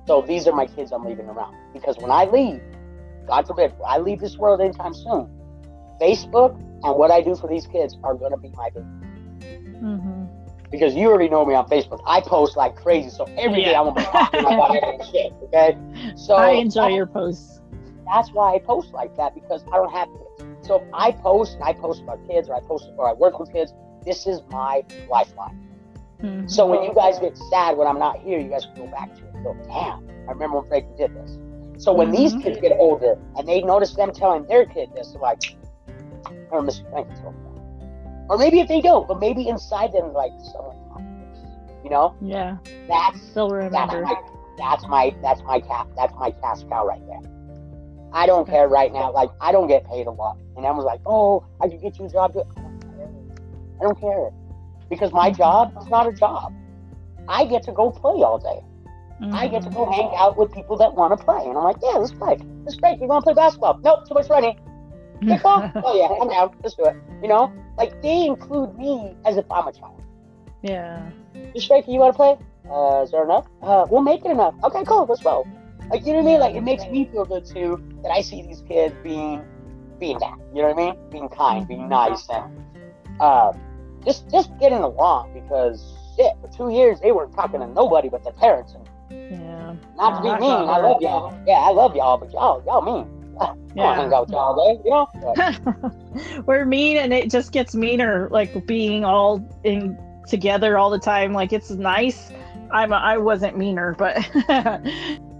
So these are my kids I'm leaving around. Because when I leave, God forbid, I leave this world anytime soon, Facebook and what I do for these kids are going to be my baby. Mhm. Because you already know me on Facebook. I post like crazy. So every day Yeah. I'm going to be talking about [LAUGHS] and shit. Okay? So I enjoy your posts. That's why I post like that because I don't have kids. So if I post and I post about kids or I post or I work with kids, this is my lifeline. Mhm. So when you guys get sad when I'm not here, you guys can go back to it and go, damn, I remember when Frankie did this. So when these Mhm. kids get older and they notice them telling their kid this, they're like, or Mr. Frankie told me. Or maybe if they don't, but maybe inside them, like, someone. You know? Yeah. That's Still that's remember. my that's my that's my cat that's my cash cow right there. I don't care right now. Like I don't get paid a lot, and everyone's like, "Oh, I can get you a job." I don't care. I don't care because my job is not a job. I get to go play all day. I get to go hang out with people that want to play, and I'm like, "Yeah, let's play. Let's play. You want to play basketball? Nope, too much running. Kickball? [LAUGHS] oh yeah, I'm down. Let's do it." You know, like they include me as if I'm a child. yeah. Just Striker, you want to play? Uh, is there enough? Uh, we'll make it enough. Okay, cool. Let's go. Like you know what I mean? Like it makes me feel good too that I see these kids being, being that. You know what I mean? Being kind, being nice, and uh, just just getting along because shit. For two years they weren't talking to nobody but their parents. And Yeah. not to be mean, I love y'all. Yeah, I love y'all, but y'all y'all mean. [LAUGHS] I Yeah. hang out with y'all all day, you know. [LAUGHS] We're mean and it just gets meaner, like being all in together all the time. Like it's nice. I'm I wasn't meaner, but [LAUGHS]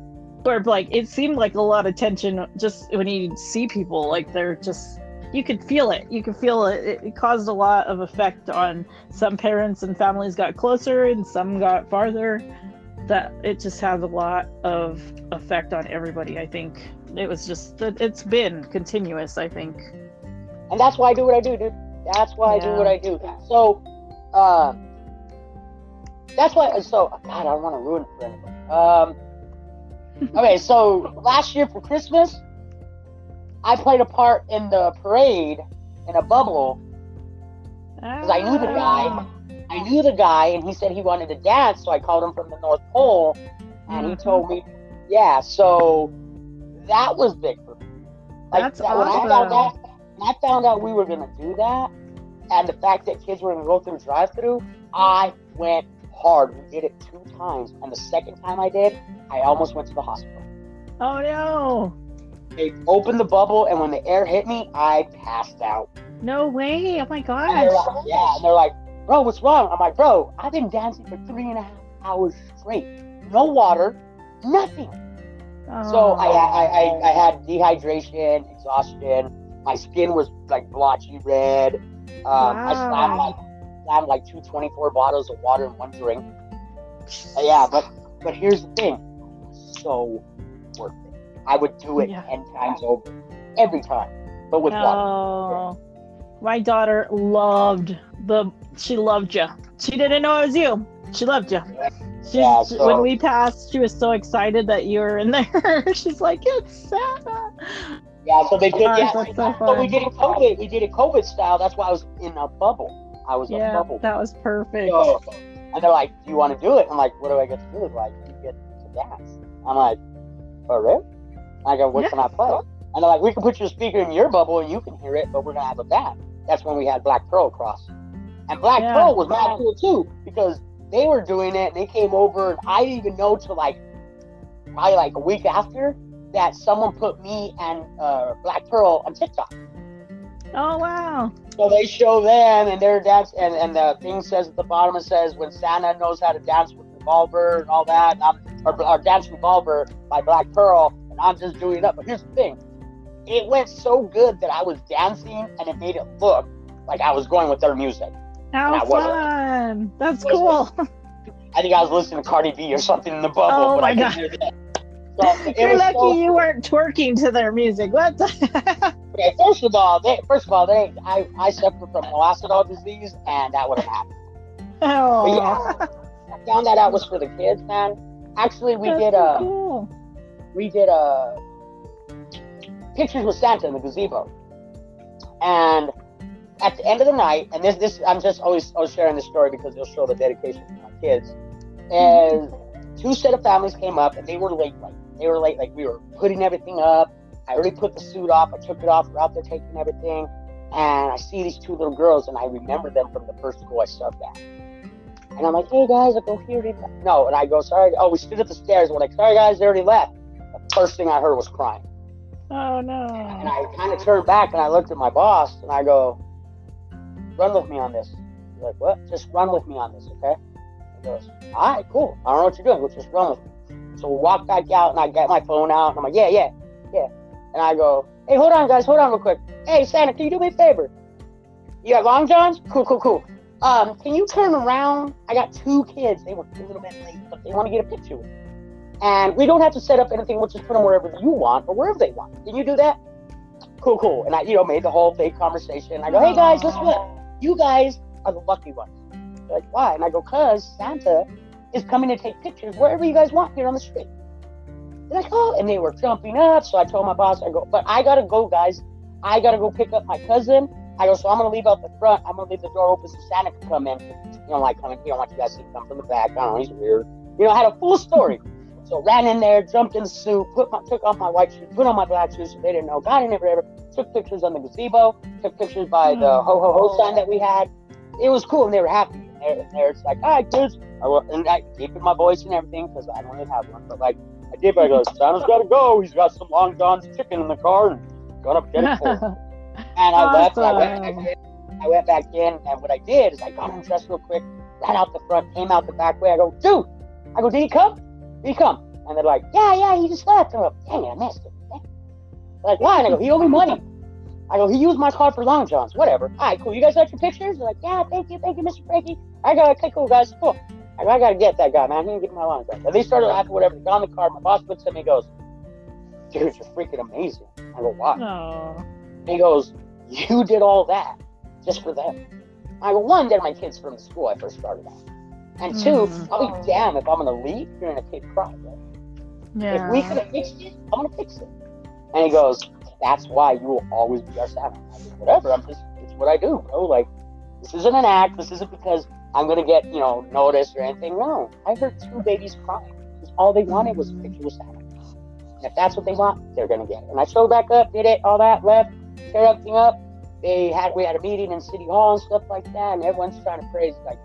or like it seemed like a lot of tension just when you see people like they're just you could feel it. You could feel it. It, caused a lot of effect on some parents and families got closer and some got farther. That it just has a lot of effect on everybody. I think it was just that it's been continuous. I think. and that's why I do what I do, dude. That's why I do what I do. So, uh, that's why. So, God, I don't want to ruin it for anybody. Um, okay, so last year for Christmas, I played a part in the parade in a bubble. Because I knew the guy. I knew the guy, and he said he wanted to dance, so I called him from the North Pole, and he Mhm. told me, yeah. So that was big for me. Like That's that, when I found awesome. out, when I found out we were gonna do that, and the fact that kids were gonna go through drive-through, I went hard. We did it two times, and the second time I did, I almost went to the hospital. Oh no! They opened the bubble, and when the air hit me, I passed out. No way! Oh my gosh! like, yeah, and they're like, bro, what's wrong? I'm like, bro, I've been dancing for three and a half hours straight. No water, nothing. So I, I, I, I had dehydration, exhaustion. My skin was like blotchy red. Um, I slammed like slammed like two 24 bottles of water in one drink. Uh, yeah, but but here's the thing, so worth it. I would do it Yeah. ten times over, every time, but with water. Oh, my daughter loved the. She loved you. She didn't know it was you. She loved you. She, Yeah, so- when we passed, she was so excited that you were in there. [LAUGHS] She's like, "It's Santa." Yeah, so they did. Gosh, Yeah, so but we did it COVID. We did it COVID style. That's why I was in a bubble. I was a Yeah, bubble. that was perfect. So, and they're like, "Do you want to do it?" I'm like, "What do I get to do?" They're like, "You get to dance." I'm like, "Oh, really?" I go, "What Yeah. can I play?" And they're like, "We can put your speaker in your bubble and you can hear it, but we're gonna have a band." That's when we had Black Pearl cross, and Black Yeah. Pearl was mad cool too because they were doing it and they came over and I didn't even know till like probably like a week after that someone put me and uh, Black Pearl on TikTok. Oh wow. So they show them and they're dance and, and the thing says at the bottom it says when Santa knows how to dance with revolver and all that. Um, or, or dance revolver by Black Pearl and I'm just doing it up. But here's the thing. It went so good that I was dancing and it made it look like I was going with their music. How fun. That's cool. I think I was listening to Cardi B or something in the bubble. Oh but my I didn't God. So [LAUGHS] You're lucky so you weren't twerking to their music. What? The- [LAUGHS] Okay, first of all, they, first of all, they, I, I suffer from molassedol disease, and that would have happened. oh, yeah. I found that out was for the kids, man. Actually, we that's did so uh cool. we did uh pictures with Santa in the gazebo, and at the end of the night, and this this I'm just always always sharing this story because it'll show the dedication to my kids. And two set of families came up, and they were late. Like they were late. Like we were putting everything up. I already put the suit off. I took it off. We're out there taking everything, and I see these two little girls, and I remember them from the first school I subbed at. And I'm like, hey guys, I go here. they. No, and I go, sorry. Oh, we stood at the stairs. We're like, sorry guys, they already left. The first thing I heard was crying. Oh no. And. I kind of turned back and I looked at my boss and I go, run with me on this. He's like, what? Just run with me on this, okay? He goes, all right, cool. I don't know what you're doing, but just run with me. So we walk back out and I get my phone out and I'm like, yeah, yeah, yeah. And I go, hey, hold on, guys, hold on real quick. Hey, Santa, can you do me a favor? You got long johns? Cool, cool, cool. Um, can you turn around? I got two kids. They were a little bit late, but they want to get a picture. And we don't have to set up anything. We'll just put them wherever you want or wherever they want. Can you do that? Cool, cool. And I, you know, made the whole fake conversation. I go, hey guys, guess what? You guys are the lucky ones. They're like, why? And I go, cause Santa is coming to take pictures wherever you guys want here on the street. They're like, oh, and they were jumping up. So I told my boss, I go, but I gotta go, guys. I gotta go pick up my cousin. I go, so I'm gonna leave out the front. I'm gonna leave the door open so Santa can come in. You don't like coming. You don't want you guys to come from the back. I don't know. He's weird. You know, I had a full story. So ran in there, jumped in the suit, put my, took off my white shoes, put on my black shoes, so they didn't know. Got in there, whatever. Took pictures on the gazebo. Took pictures by the hmm. ho ho ho sign that we had. It was cool, and they were happy. And they're, and they're it's like, all right, kids. I, wa- and I keeping my voice and everything because I don't even have one. But like, I did. But I go, Santa's got to go. He's got some Long John's chicken in the car, and got up get it for him. [LAUGHS] And I oh, left. And I went in. I went back in, and what I did is I got him dressed real quick, ran out the front, came out the back way. I go, dude. I go, did he come? Did he come? And they're like, yeah, yeah, he just left. And I'm like, dang it, I missed it. They're like, why? And I go, he owed me money. I go, he used my card for Long Johns. Whatever. All right, cool. You guys got your pictures? They're like, yeah, thank you, thank you, Mr. Frankie. I go, okay, cool, guys, cool. I go, I gotta get that guy, man. Didn't give me my Long Johns. And they started laughing, whatever. Got on the card. My boss looks at me and goes, dude, you're freaking amazing. I go, why? Oh. He goes, You did all that just for them. I go, one, they're my kids from the school I first started at. And two, Mm. I'll be damned if I'm gonna leave, you're gonna take pride. Yeah. If we could have fixed it, I'm gonna fix it. And he goes, That's why you will always be our Santa. I go, Whatever, I'm just it's what I do, bro. Like this isn't an act, this isn't because I'm gonna get, you know, noticed or anything. No. I heard two babies crying. All they wanted was a picture with Santa. And if that's what they want, they're gonna get it. And I showed back up, did it, all that, left, tear everything up. They had we had a meeting in City Hall and stuff like that, and everyone's trying to praise like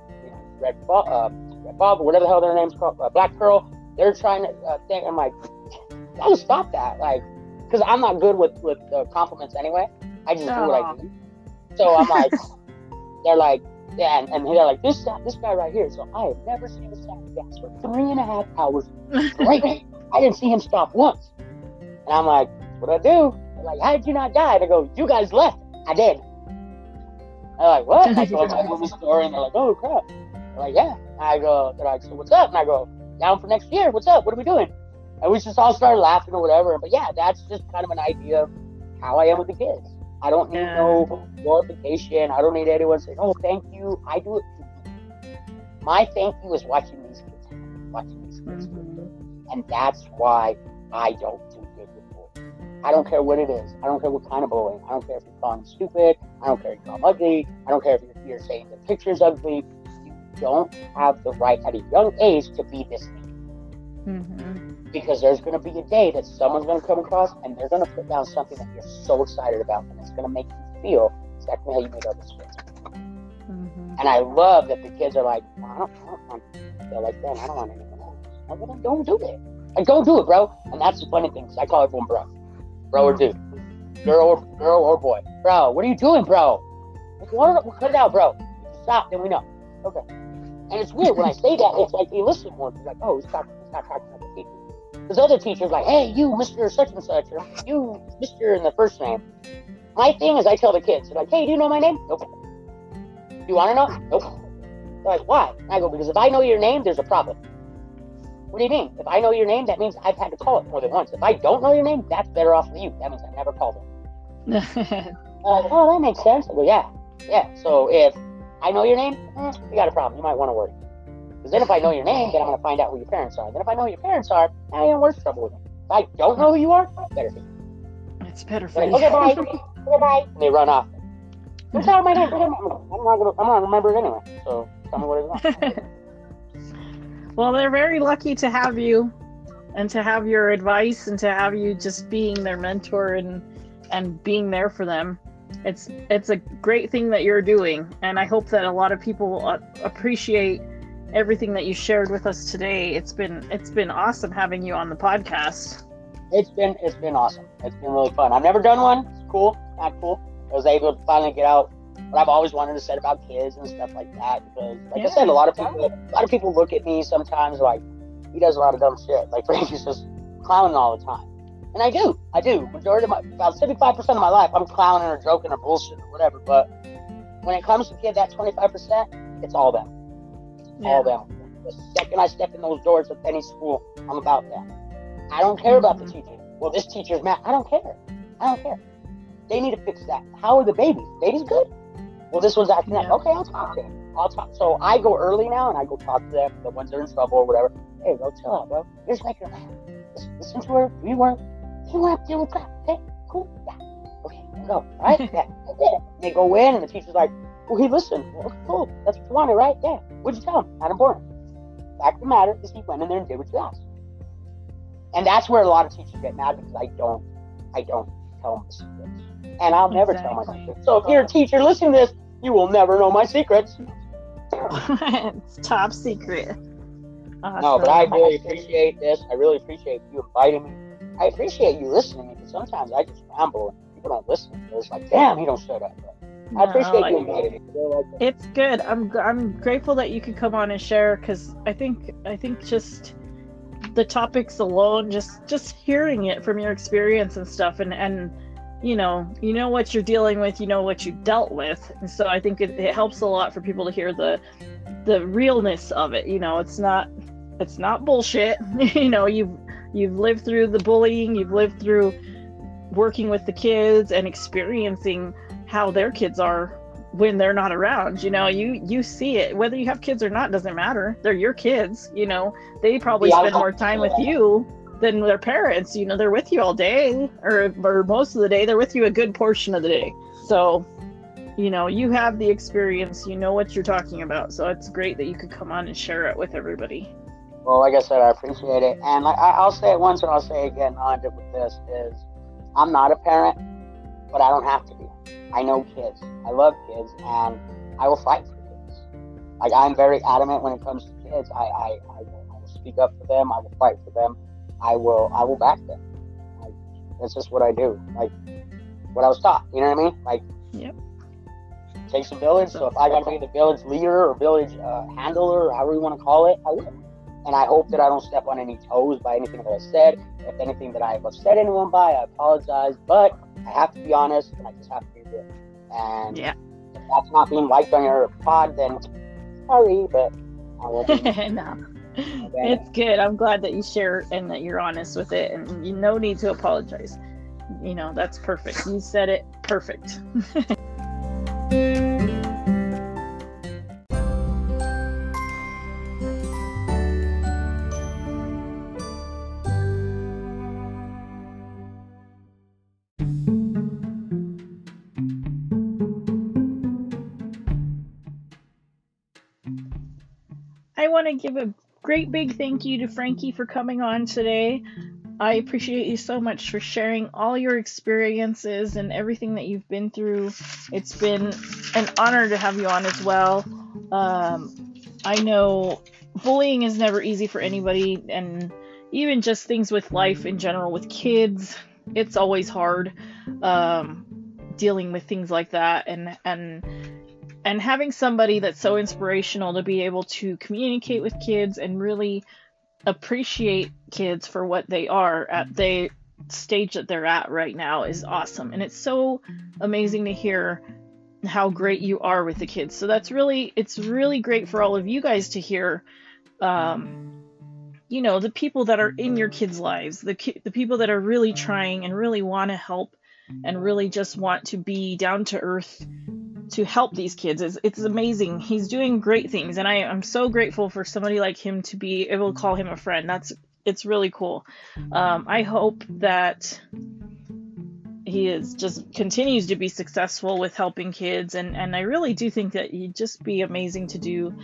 Red Bob, uh, Red Bob whatever the hell their name's called, uh, Black Pearl. They're trying to uh, think. I'm like, [LAUGHS] gotta stop that, like, because I'm not good with with uh, compliments anyway. I just do what I do. So I'm like, [LAUGHS] they're like, Yeah, and, and they're like, this this guy right here. So I have never seen a sack gas for three and a half hours straight. [LAUGHS] I didn't see him stop once. And I'm like, what I do? They're like, how did you not die? They go, you guys left. I did. They're like, what? I told them the story, and they're like, oh crap. They're like, yeah. And I go, they're like, so what's up? And I go, down for next year. What's up? What are we doing? And we just all started laughing or whatever. But yeah, that's just kind of an idea of how I am with the kids. I don't need Yeah. no glorification. I don't need anyone saying, "Oh, thank you." I do it. For you. My thank you is watching these kids, watching these kids, Mhm. and that's why I don't do good with bullying. I don't care what it is. I don't care what kind of bullying. I don't care if you're calling them stupid. I don't care if you call them ugly. I don't care if you're, you're saying the picture's ugly. You don't have the right at a young age to be this mean Mhm. Because there's going to be a day that someone's going to come across and they're going to put down something that you're so excited about and it's going to make you feel exactly how you made others feel. Mhm. And I love that the kids are like, well, I, don't, I don't want to feel like that. I don't want anyone else. I well, then don't do it. Like, don't do it, bro. And that's the funny thing 'cause I call everyone bro. Bro or dude. Girl or, girl or boy. Bro, what are you doing, bro? Like, what, cut it out, bro. Stop, then we know. Okay. And it's weird when I say that, it's like they listen more. It's like, oh, he's talking, he's not talking about the teacher. Because other teachers like, hey, you, Mr. Such and Such, or you, Mr. in the first name. My thing is, I tell the kids, they're like, hey, do you know my name? Nope. Do you want to know? Nope. They're like, why? And I go, because if I know your name, there's a problem. What do you mean? If I know your name, that means I've had to call it more than once. If I don't know your name, that's better off for you. That means I never called it. [LAUGHS] Uh, oh, that makes sense. I go, yeah, yeah. So if I know your name, eh, we got a problem. You might want to worry. Because then if I know your name, then I'm going to find out who your parents are. Then if I know who your parents are, I in worse trouble with me. If I don't know who you are, better be. it's better for They're you. okay, bye. [LAUGHS] Okay, bye. And they run off. Don't my name. I'm not going to remember it anyway. So tell me what it is. [LAUGHS] well, they're very lucky to have you and to have your advice and to have you just being their mentor and and being there for them. It's it's a great thing that you're doing and I hope that a lot of people uh, appreciate everything that you shared with us today. It's been it's been awesome having you on the podcast. It's been it's been awesome. It's been really fun. I've never done one. It's cool. Not cool. I was able to finally get out. what I've always wanted to say about kids and stuff like that because, like Yeah. I said, a lot of people a lot of people look at me sometimes like he does a lot of dumb shit. Like [LAUGHS] Frankie's just clowning all the time, and I do. I do. Majority of my about seventy five percent of my life, I'm clowning or joking or bullshit or whatever. But when it comes to kid, that twenty five percent, it's all them. All them. The second I step in those doors of any school, I'm about that. I don't care about the teacher. Well, this teacher's mad. I don't care. I don't care. They need to fix that. How are the babies? Baby's good. Well, this one's acting up. Yeah. Okay, I'll talk to him. I'll talk. So I go early now and I go talk to them, the ones that are in trouble or whatever. Hey, bro, chill out, bro. You're just making her mad. Listen, listen to her. You work? You want to deal with that? Okay, cool. Yeah. Okay, go. All right? [LAUGHS] Yeah. That's it. And they go in and the teacher's like, well, he listened. Cool. Oh, that's what you wanted, right? Yeah. What'd you tell him? Not important. Fact of the matter is he went in there and did what you asked. And that's where a lot of teachers get mad because I don't, I don't tell them the secrets. And I'll never tell my secrets. So if you're a teacher listening to this, you will never know my secrets. [LAUGHS] it's top secret. Awesome. No, but I really appreciate this. I really appreciate you inviting me. I appreciate you listening because sometimes I just ramble and people don't listen. It's like, damn, he don't shut up. I appreciate No, you I- inviting me. Like that. It's good. I'm I'm grateful that you could come on and share because I think I think just the topics alone, just just hearing it from your experience and stuff, and and you know you know what you're dealing with, you know what you dealt with, and so I think it, it helps a lot for people to hear the the realness of it. You know, it's not it's not bullshit. [LAUGHS] you know, you've you've lived through the bullying, you've lived through working with the kids and experiencing how their kids are when they're not around you know you you see it. Whether you have kids or not doesn't matter. They're your kids you know. They probably Yeah, spend more time with you than their parents you know. They're with you all day or or most of the day. They're with you a good portion of the day. So you know you have the experience. You know what you're talking about. So it's great that you could come on and share it with everybody. Well, like I said, I appreciate it, and like I'll say it once and I'll say it again. On with this is, I'm not a parent, but I don't have to be. I know kids. I love kids, and I will fight for kids. Like I'm very adamant when it comes to kids. I I, I, will, I will speak up for them. I will fight for them. I will I will back them. Like that's just what I do. Like what I was taught. You know what I mean? Like Yep. It takes a village, so if I got to be the village leader or village uh, handler, or however you want to call it, I will. And I hope that I don't step on any toes by anything that I said. If anything that I've upset anyone by, I apologize. But I have to be honest, and I just have to be And yeah. if that's not being liked on your pod, then sorry, but I will be. [LAUGHS] no. It's good. I'm glad that you share and that you're honest with it, and you no need to apologize. You know, that's perfect. You said it perfect. [LAUGHS] I want to give a great big thank you to Frankie for coming on today. I appreciate you so much for sharing all your experiences and everything that you've been through. It's been an honor to have you on as well. Um, I know bullying is never easy for anybody, and even just things with life in general, with kids, it's always hard um, dealing with things like that. And and and having somebody that's so inspirational to be able to communicate with kids and really appreciate kids for what they are at the stage that they're at right now is awesome. And it's so amazing to hear how great you are with the kids. So that's really it's really great for all of you guys to hear um you know the people that are in your kids lives the ki- the people that are really trying and really want to help and really just want to be down to earth to help these kids. It's, it's amazing. He's doing great things, and I, am so grateful for somebody like him to be able to call him a friend. That's it's really cool. Um, I hope that he is just continues to be successful with helping kids, and and I really do think that he'd just be amazing to do.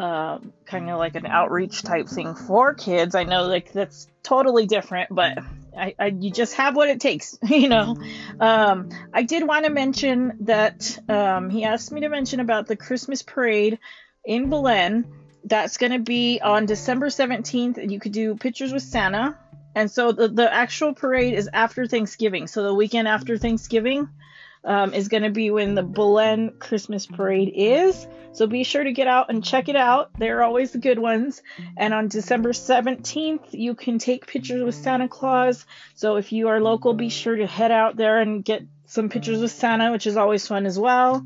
Uh, kind of like an outreach type thing for kids. I know like that's totally different, but I, I, you just have what it takes, [LAUGHS] you know. Um, I did want to mention that um, he asked me to mention about the Christmas parade in Belen. That's going to be on December 17th. You could do pictures with Santa. And so the, the actual parade is after Thanksgiving. So the weekend after Thanksgiving um, is going to be when the Belen Christmas parade is. So be sure to get out and check it out. They're always the good ones. And on December 17th, you can take pictures with Santa Claus. So if you are local, be sure to head out there and get some pictures with Santa, which is always fun as well.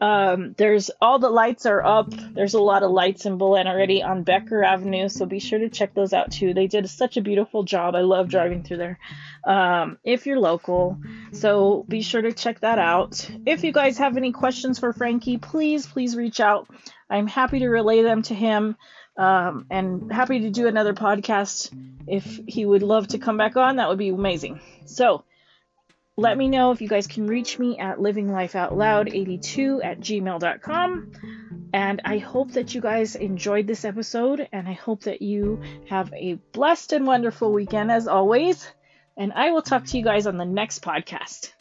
Um, there's all the lights are up. There's a lot of lights in Belen already on Becker Avenue, so be sure to check those out too. They did such a beautiful job. I love driving through there. Um, if you're local, so be sure to check that out. If you guys have any questions for Frankie, please, please reach out. I'm happy to relay them to him. Um, and happy to do another podcast if he would love to come back on. That would be amazing. So, let me know if you guys can reach me at livinglifeoutloud82 at gmail.com. And I hope that you guys enjoyed this episode, and I hope that you have a blessed and wonderful weekend as always. And I will talk to you guys on the next podcast.